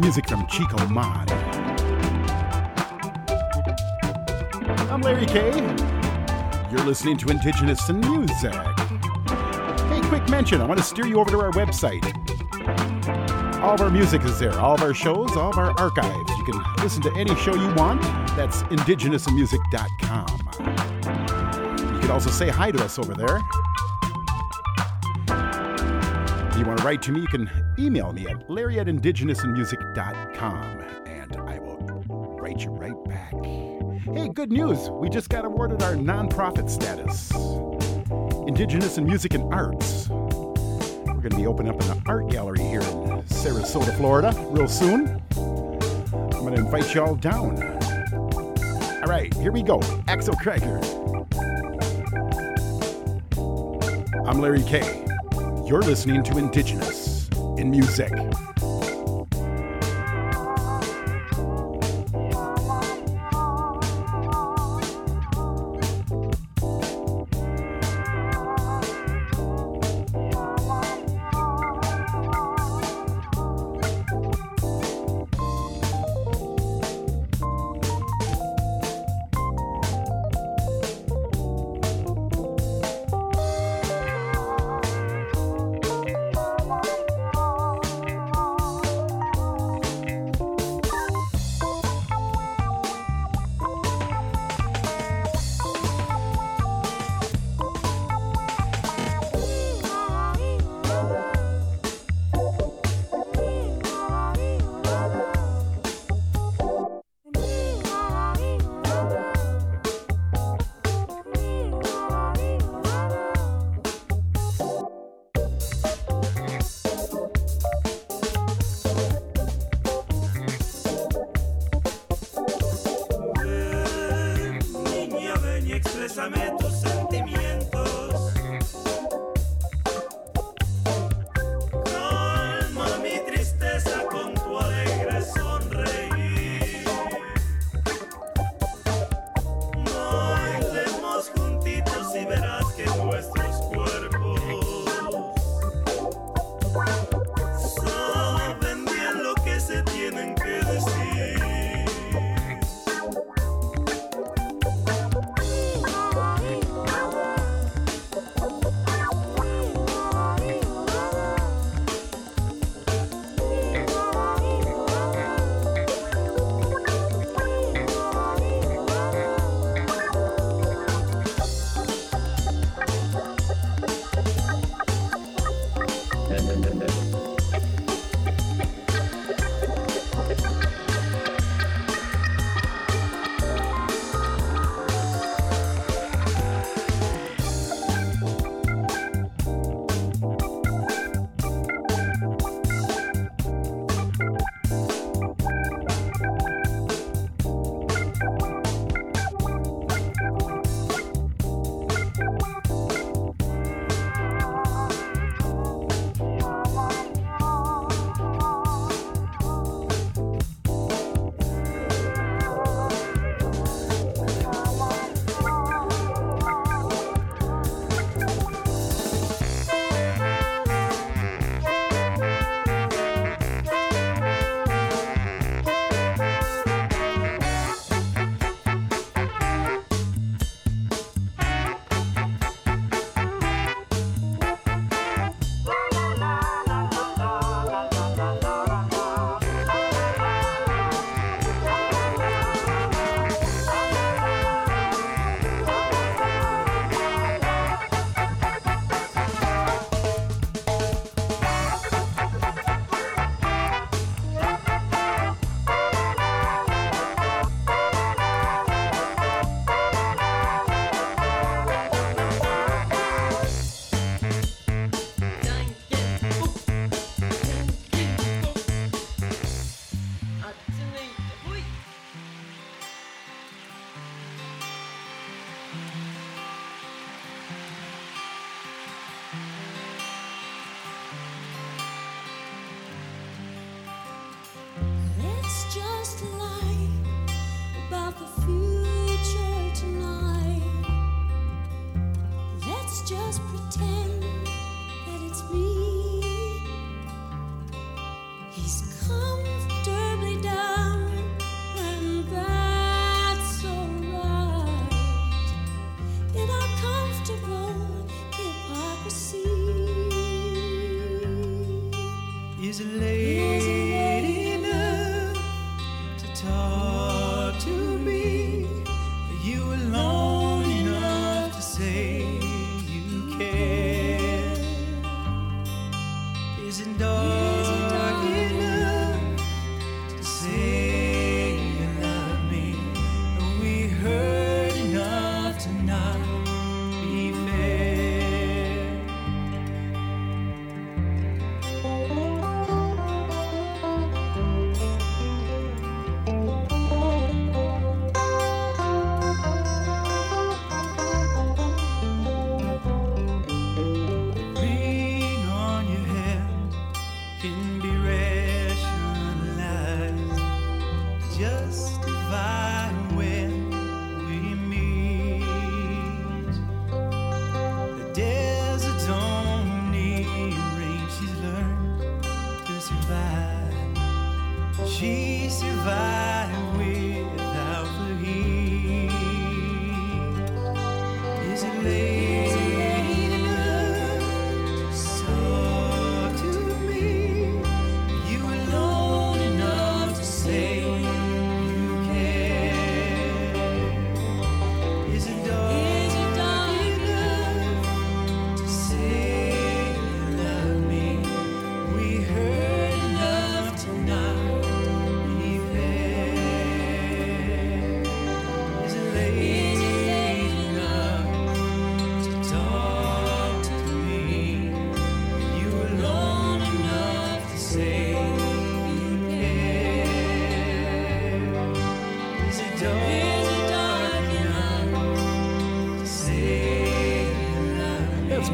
Music from Chico Mon. I'm Larry K. You're listening to Indigenous in Music. Hey, quick mention I want to steer you over to our website. All of our music is there, all of our shows, all of our archives. You can listen to any show you want. That's indigenousinmusic.com. You can also say hi to us over there. You want to write to me, you can email me at larry at indigenousinmusic.com and I will write you right back. Hey, good news! We just got awarded our nonprofit status. Indigenous in Music and Arts. We're going to be opening up an art gallery here in Sarasota, Florida, real soon. I'm going to invite you all down. All right, here we go. Axel Krieger. I'm Larry K. You're listening to Indigenous in Music.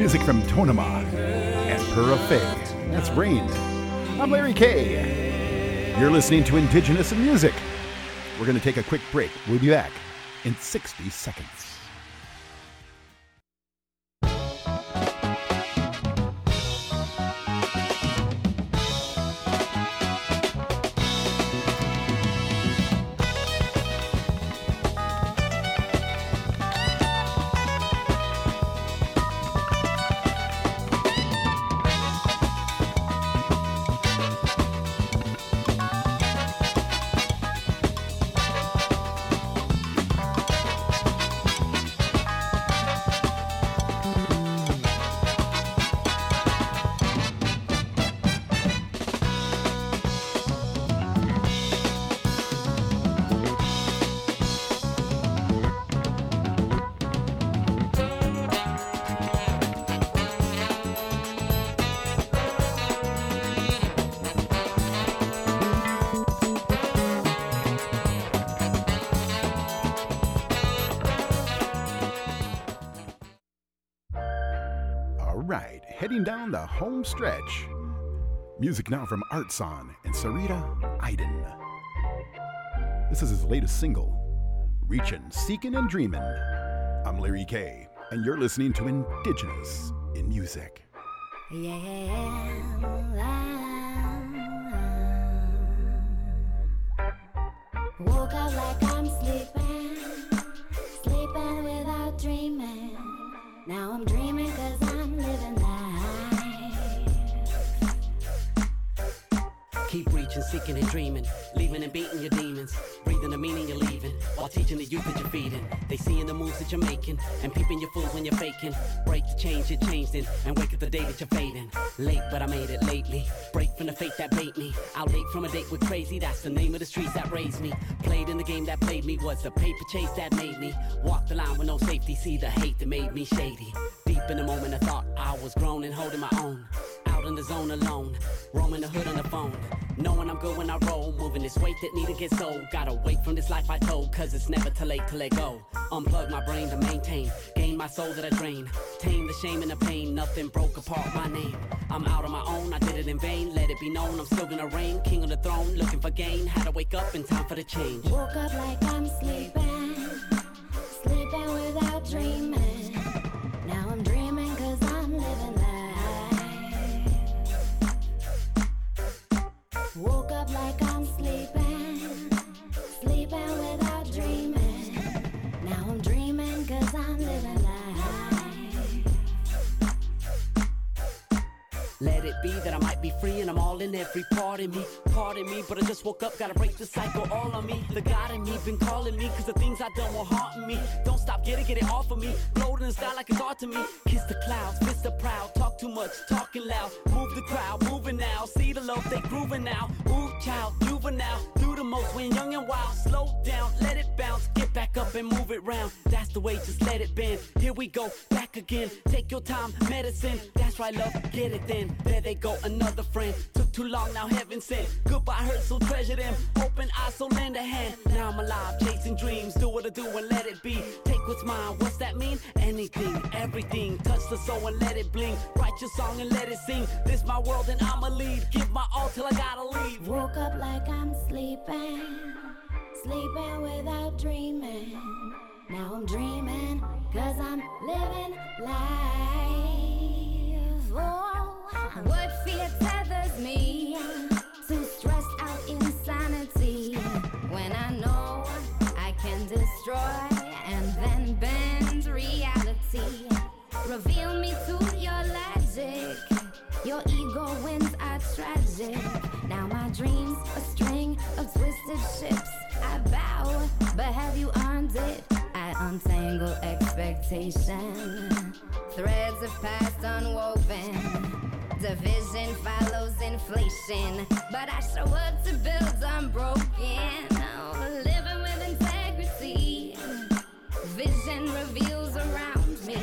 Music from Tonema and Pura. That's Rain. I'm Larry K. You're listening to Indigenous in Music. We're going to take a quick break. We'll be back in 60 seconds. Home stretch. Music now from Artson and Sarita Iden. This is his latest single, Reachin', Seekin' and Dreamin'. I'm Larry K, and you're listening to Indigenous in Music. Yeah. Woke up like I'm sleeping, sleeping without dreaming. Now I'm dreaming Reaching, seeking and dreaming, leaving and beating your demons, breathing the meaning you're leaving, while teaching the youth that you're feeding. They seeing the moves that you're making, and peeping your fools when you're faking. Break the change you're changed in, and wake up the day that you're fading. Late, but I made it lately. Break from the fate that bait me. Out late from a date with crazy, that's the name of the streets that raised me. Played in the game that played me, was the paper chase that made me. Walk the line with no safety, see the hate that made me shady. Deep in the moment, I thought I was grown and holding my own. Out in the zone alone, roaming the hood on the phone. Knowing I'm good when I roll, moving this weight that need to get sold. Gotta wait from this life I told, cause it's never too late to let go. Unplug my brain to maintain, gain my soul that I drain. Tame the shame and the pain, nothing broke apart my name. I'm out on my own, I did it in vain. Let it be known, I'm still gonna reign. King on the throne, looking for gain. Had to wake up in time for the change. Woke up like I'm sleeping, sleeping without dreaming. Woke up like I'm sleeping, Let it be that I might be free and I'm all in every part of me. Pardon me, but I just woke up, gotta break the cycle all on me. The God in me been calling me, cause the things I done were haunting me. Don't stop, get it, get it off of me. Float in the like it's art to me. Kiss the clouds, fist the proud, talk too much, talking loud. Move the crowd, moving now. See the love, they grooving now. Ooh, child, juvenile. Do the most when young and wild. Slow down, let it bounce. Get back up and move it round. That's the way, just let it bend. Here we go, back again. Take your time, medicine. That's right, love, get it then. There they go, another friend. Took too long, now heaven sent. Goodbye hurt, so treasure them. Open eyes, so lend a hand. Now I'm alive, chasing dreams. Do what I do and let it be. Take what's mine, what's that mean? Anything, everything. Touch the soul and let it bling. Write your song and let it sing. This my world and I'ma lead. Give my all till I gotta leave. Woke up like I'm sleeping, sleeping without dreaming. Now I'm dreaming, cause I'm living life. Oh, what fear tethers me to stressed out insanity when I know I can destroy and then bend reality. Reveal me to your logic. Your ego wins are tragic. Now my dreams a string of twisted ships. I bow, but have you earned it? I untangle expectation. Threads of past unwoven. Division follows inflation. But I show up to build unbroken. Oh, living with integrity. Vision reveals around me.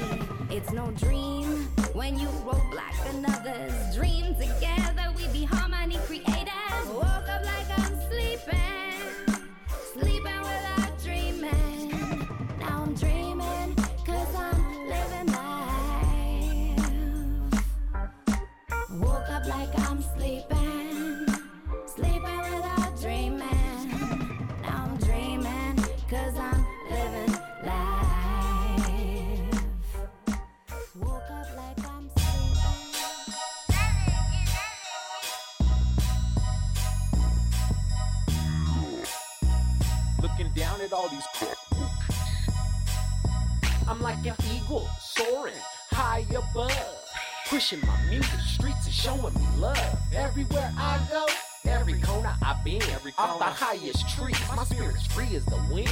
It's no dream when you roadblock another's dream. Together we be harmony creators. I'm like an eagle soaring high above. Pushing my music, streets are showing me love. Everywhere I go, every corner I've been, every corner. the highest trees, my spirit's free as the wind.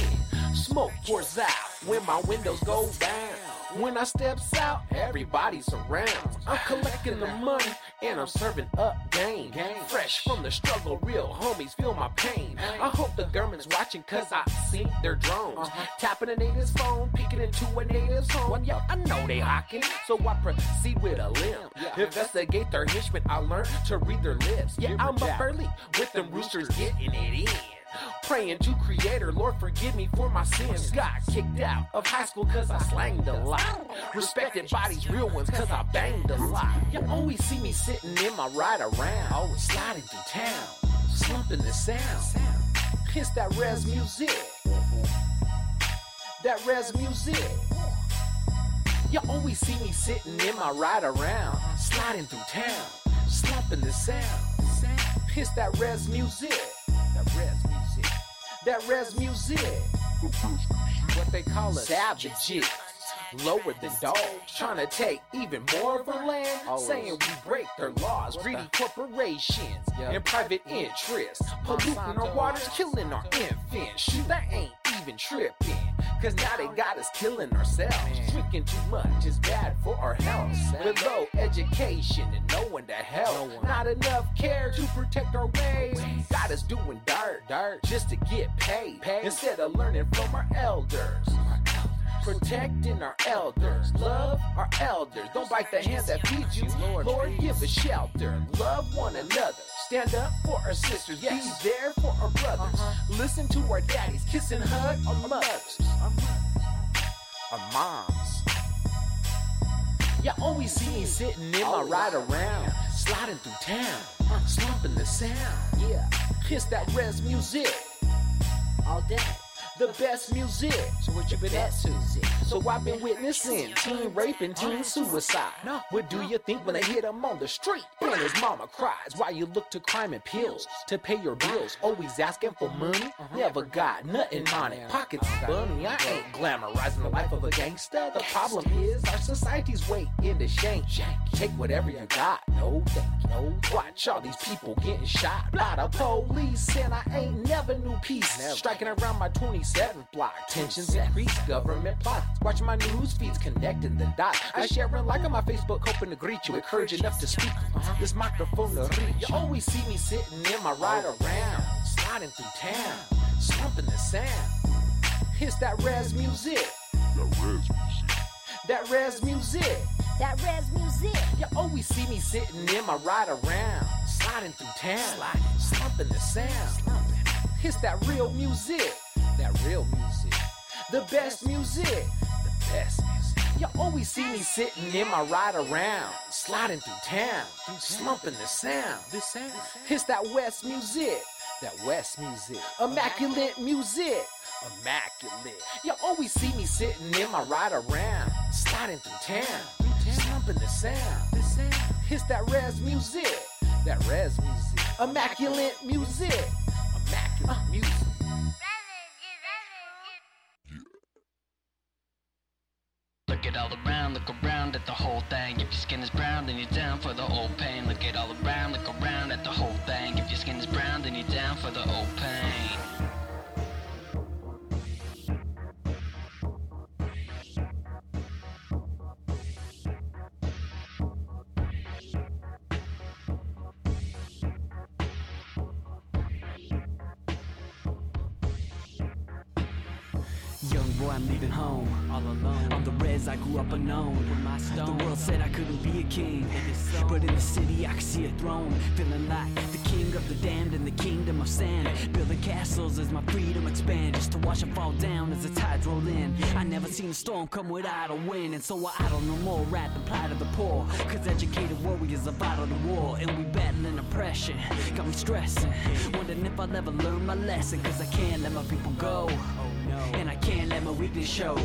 Smoke pours out when my windows go down. When I steps out, everybody's around. I'm collecting the money and I'm serving up game. Fresh from the struggle, real homies feel my pain. I hope the government's watching cause I see their drones. Tapping a native's phone, peeking into a native's home. Yeah, I know they hawking, so I proceed with a limp. Investigate their henchmen, I learned to read their lips. Yeah, I'm up early with them roosters getting it in. Praying to Creator, Lord, forgive me for my sins. Got kicked out of high school cause I slanged a lot. Respected bodies, real ones cause I banged a lot. You always see me sitting in my ride around, always sliding through town, slumping the sound. It's that res music. That res music. You always see me sitting in my ride around, sliding through town, slumping the sound. Piss that res music. That res music. That res music. What they call it? Savages. Lower than dogs, trying to take even more of our land. Saying we break their laws, greedy corporations and private interests, polluting our waters, killing our infants. Shoot, that ain't even tripping. Cause now they got us killing ourselves. Drinking too much is bad for our health. With low education and no one to help. Not enough care to protect our ways. Got us doing dirt, dirt just to get paid. Instead of learning from our elders. Protecting our elders, love our elders. Don't bite the hand that feeds you. Lord, give us shelter. Love one another. Stand up for our sisters. Be there for our brothers. Uh-huh. Listen to our daddies. Kiss and hug our mothers. Our moms. You always see me sitting in my ride around, sliding through town, slumping the sound. Yeah, kiss that res music all day. The best music. So what you been up to? So I've been witnessing teen rape and teen suicide. What do you think when they hit him on the street? And his mama cries Why you look to crime and pills to pay your bills. Always asking for money, uh-huh. never got nothing on it. Pockets bunny, I ain't glamorizing the life of a gangster. The problem is our society's way into shame. Take whatever you got, no thank you. No. Watch all these people getting shot by the police, and I ain't never knew peace. Striking around my 27th block, tensions increase, government plots. Watching my news feeds connecting the dots. I share and like on my Facebook, hoping to greet you with courage enough to speak. Uh-huh. This microphone to reach. You always see me sitting in my ride around, sliding through town, slumping the sound. It's that res music. That res music. That res music. You always see me sitting in my ride around, sliding through town, slumping the sound. It's that real music. That real music. The best music. The best music. You always see me sitting in my ride around, sliding through town, slumping the sound. This sound. It's that West music. That West music. Immaculate music. Immaculate. You always see me sitting in my ride around, sliding through town, slumping the sound. the sound. It's that res music. That res music. Immaculate music. Immaculate uh, music. It all around, look around at the whole thing. If your skin is brown, then you're down for the old pain. Look it all around, look around at the whole thing. If your skin is brown, then you're down for the old pain. Young boy, I'm leaving home. All alone. On the res, I grew up unknown. The world said I couldn't be a king. But in the city, I could see a throne. Feeling like the king of the damned in the kingdom of sand. Building castles as my freedom expand. Just to watch it fall down as the tides roll in. I never seen a storm come without a wind. And so I don't more rat the plight of the poor. Cause educated warriors are vital to war. And we battling oppression. Got me stressing. Wondering if I'll ever learn my lesson. Cause I can't let my people go. And I can't let my weakness show.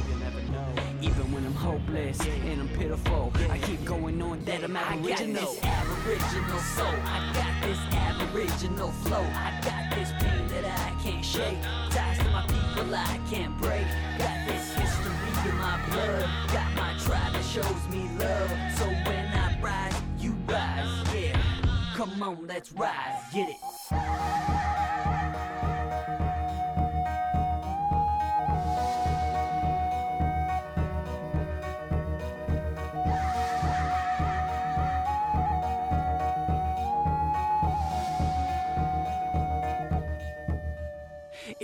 Even when I'm hopeless and I'm pitiful, I keep going on that I'm aboriginal. I got this aboriginal soul. I got this aboriginal flow. I got this pain that I can't shake. Ties to my people I can't break. Got this history in my blood. Got my tribe that shows me love. So when I rise, you rise. Yeah. Come on, let's rise. Get it.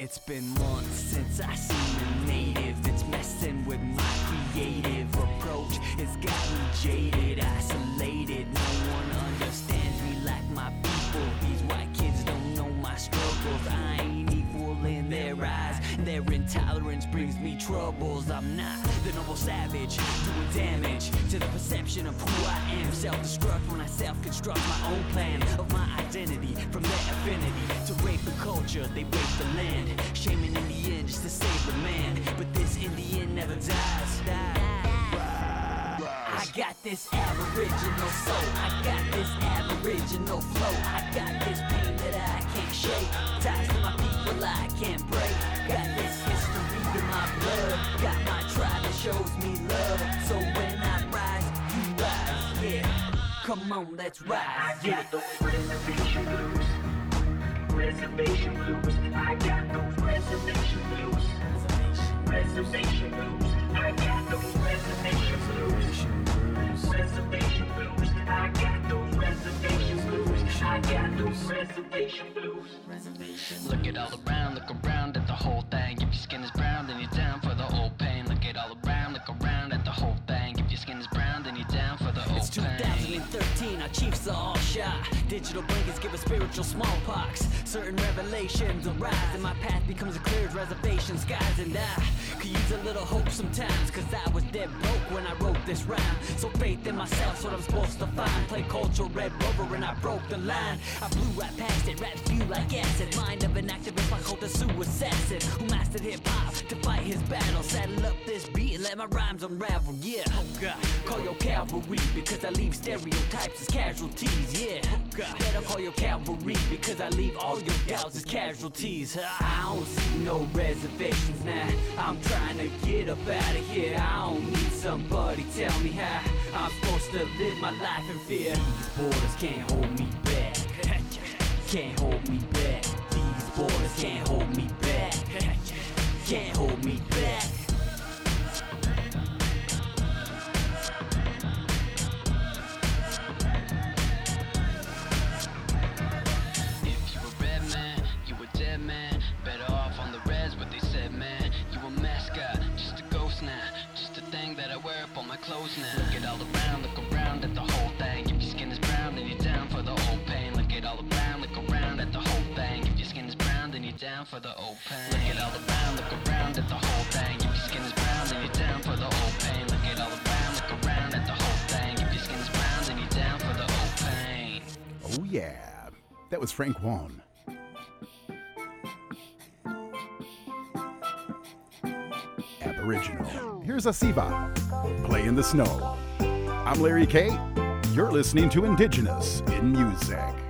It's been months since I seen a native that's messing with my creative approach. It's got me jaded, isolated. No one understands me like my people. These white kids don't know my struggles. I ain't equal in their eyes. Their intolerance brings me troubles. I'm not the noble savage doing damage to the perception of who I am. Self-destruct when I self-construct my own plan of my identity from their affinity to the culture. They rape the land, shaming in the end just to save the man. But this in the end never dies. I got this aboriginal soul. I got this aboriginal flow. I got this pain that I can't shake. Ties to my people I can't break. Got this history in my blood. Got my tribe that shows me love. So when I rise, you rise. Yeah. Come on, let's rise. It. Reservation blues. I got those reservation blues. Reservation blues. I got those reservation blues. Reservation blues. I got those reservation blues. I got those reservation blues. Look it all around, look around at the whole thing. If your skin is brown, then you're down for It's pain. 2013, I chiefs are all shot. Digital blankets give a spiritual smallpox. Certain revelations arise, and my path becomes a cleared reservation skies. And I could use a little hope sometimes, cause I was dead broke when I wrote this rhyme. So faith in myself's what I'm supposed to find. Play culture red rover, and I broke the line. I blew right past it, rap spew like acid. Mind of an activist, my cult Sue assassin who mastered hip hop to fight his battle. Saddle up this beat and let my rhymes unravel. Yeah, oh God. Call your cavalry because I leave stereotypes as casualties. Yeah, oh God. Better call your cavalry because I leave all your doubts as casualties. I don't see no reservations now. I'm trying to get up out of here. I don't need somebody tell me how I'm supposed to live my life in fear. These borders can't hold me back. Can't hold me back. These borders can't hold me back. Can't hold me back. Now. Look at all around, look around at the whole thing. If your skin is brown, then you're down for the old pain. Look at all around, look around at the whole thing. If your skin is brown, then you're down for the old pain. Look at all around, look around at the whole thing. If your skin is brown, then you're down for the old pain. Look at all around, look around at the whole thing. If your skin is brown, then you're down for the old pain. Oh, yeah. That was Frank Waln. Aboriginal. Here's a Asiba. Play in the snow. I'm Larry K. You're listening to Indigenous in Music.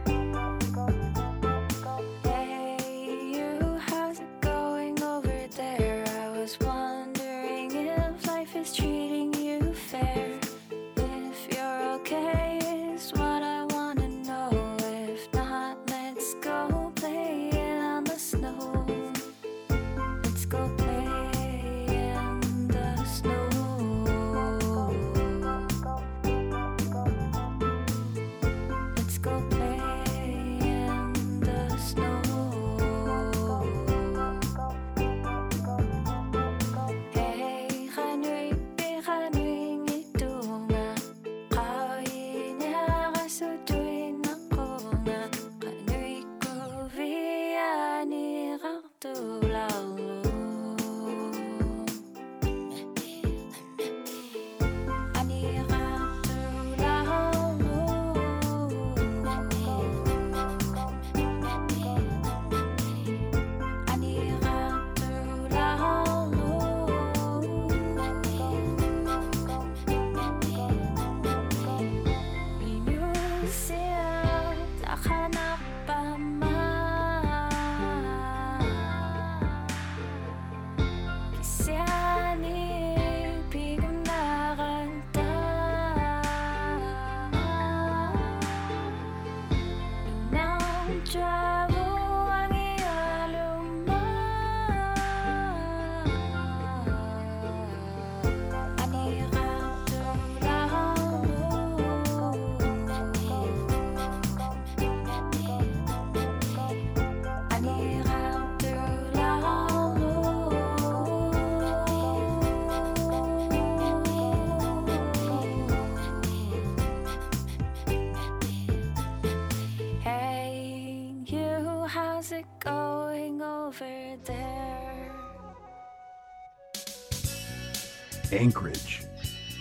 Anchorage,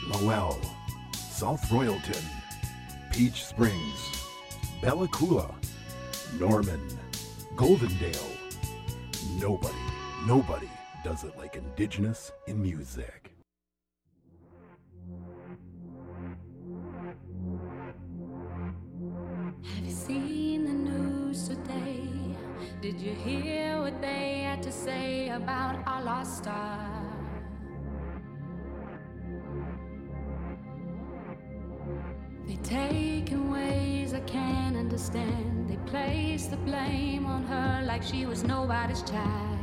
Lowell, South Royalton, Peach Springs, Bella Coola, Norman, Goldendale. Nobody, nobody does it like Indigenous in music. Have you seen the news today? Did you hear what they had to say about our lost star? They take in ways I can't understand. They place the blame on her like she was nobody's child.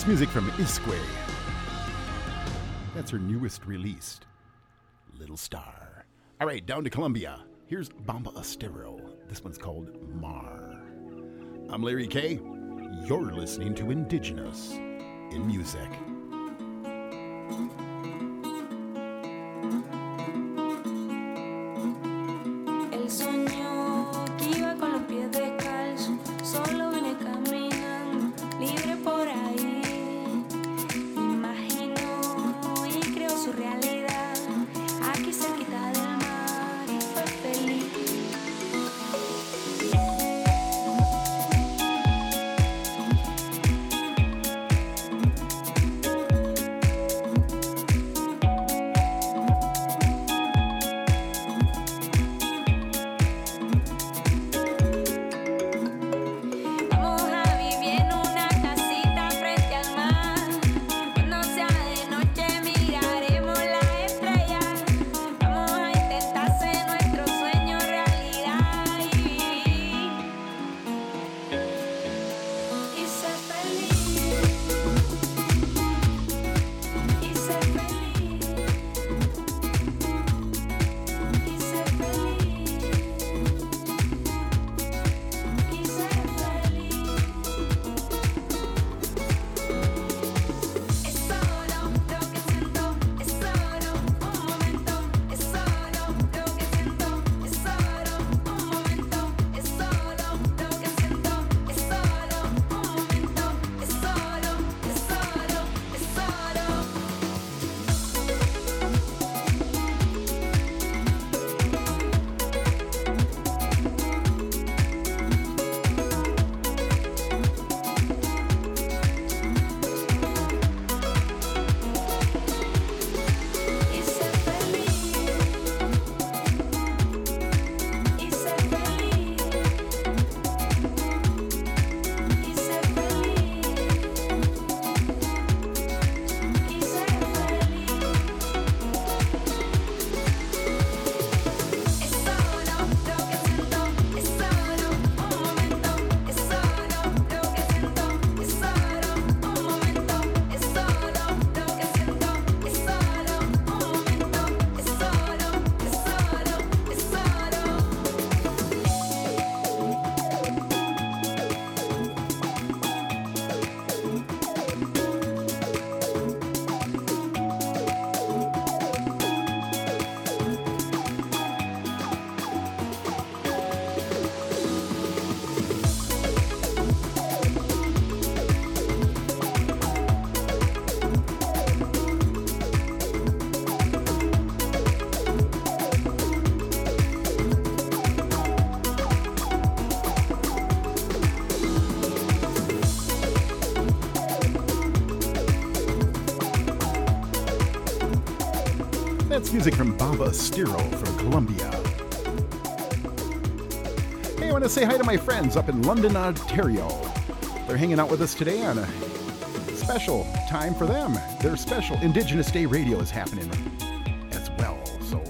That's music from iskwē. That's her newest release, Little Star. All right, down to Columbia. Here's Bomba Estéreo. This one's called Mar. I'm Larry K. You're listening to Indigenous in Music. Music from Bomba Estéreo from Colombia. Hey, I want to say hi to my friends up in London, Ontario. They're hanging out with us today on a special time for them. Their special Indigenous Day radio is happening as well. So,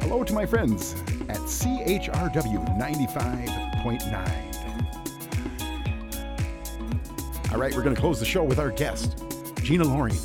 hello to my friends at CHRW 95.9. All right, we're going to close the show with our guest, Gina Loring.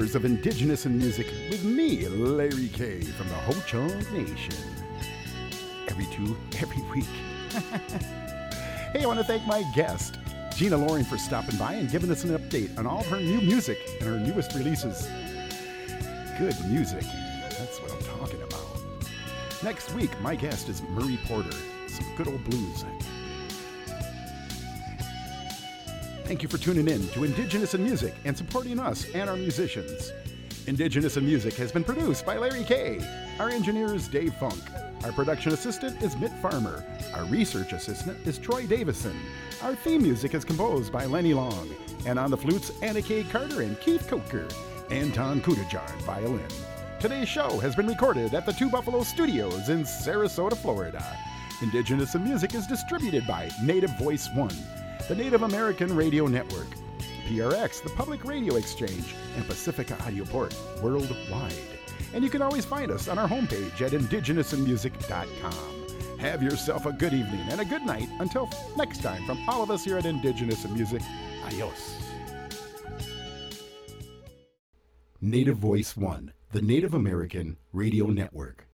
Hours of Indigenous in music with me, Larry K. from the Ho Chunk Nation. Every two, every week. hey, I want to thank my guest, Gina Loring, for stopping by and giving us an update on all of her new music and her newest releases. Good music. That's what I'm talking about. Next week, my guest is Murray Porter. Some good old blues. Thank you for tuning in to Indigenous in Music and supporting us and our musicians. Indigenous in Music has been produced by Larry K. Our engineer is Dave Funk. Our production assistant is Mitt Farmer. Our research assistant is Troy Davison. Our theme music is composed by Lenny Long. And on the flutes, Anna K. Carter and Keith Coker. Anton Kudajar, violin. Today's show has been recorded at the Two Buffalo Studios in Sarasota, Florida. Indigenous in Music is distributed by Native Voice One, the Native American Radio Network, PRX, the Public Radio Exchange, and Pacifica Audioport worldwide. And you can always find us on our homepage at indigenousandmusic.com. Have yourself a good evening and a good night until next time from all of us here at Indigenous in Music. Adios. Native Voice One, the Native American Radio Network.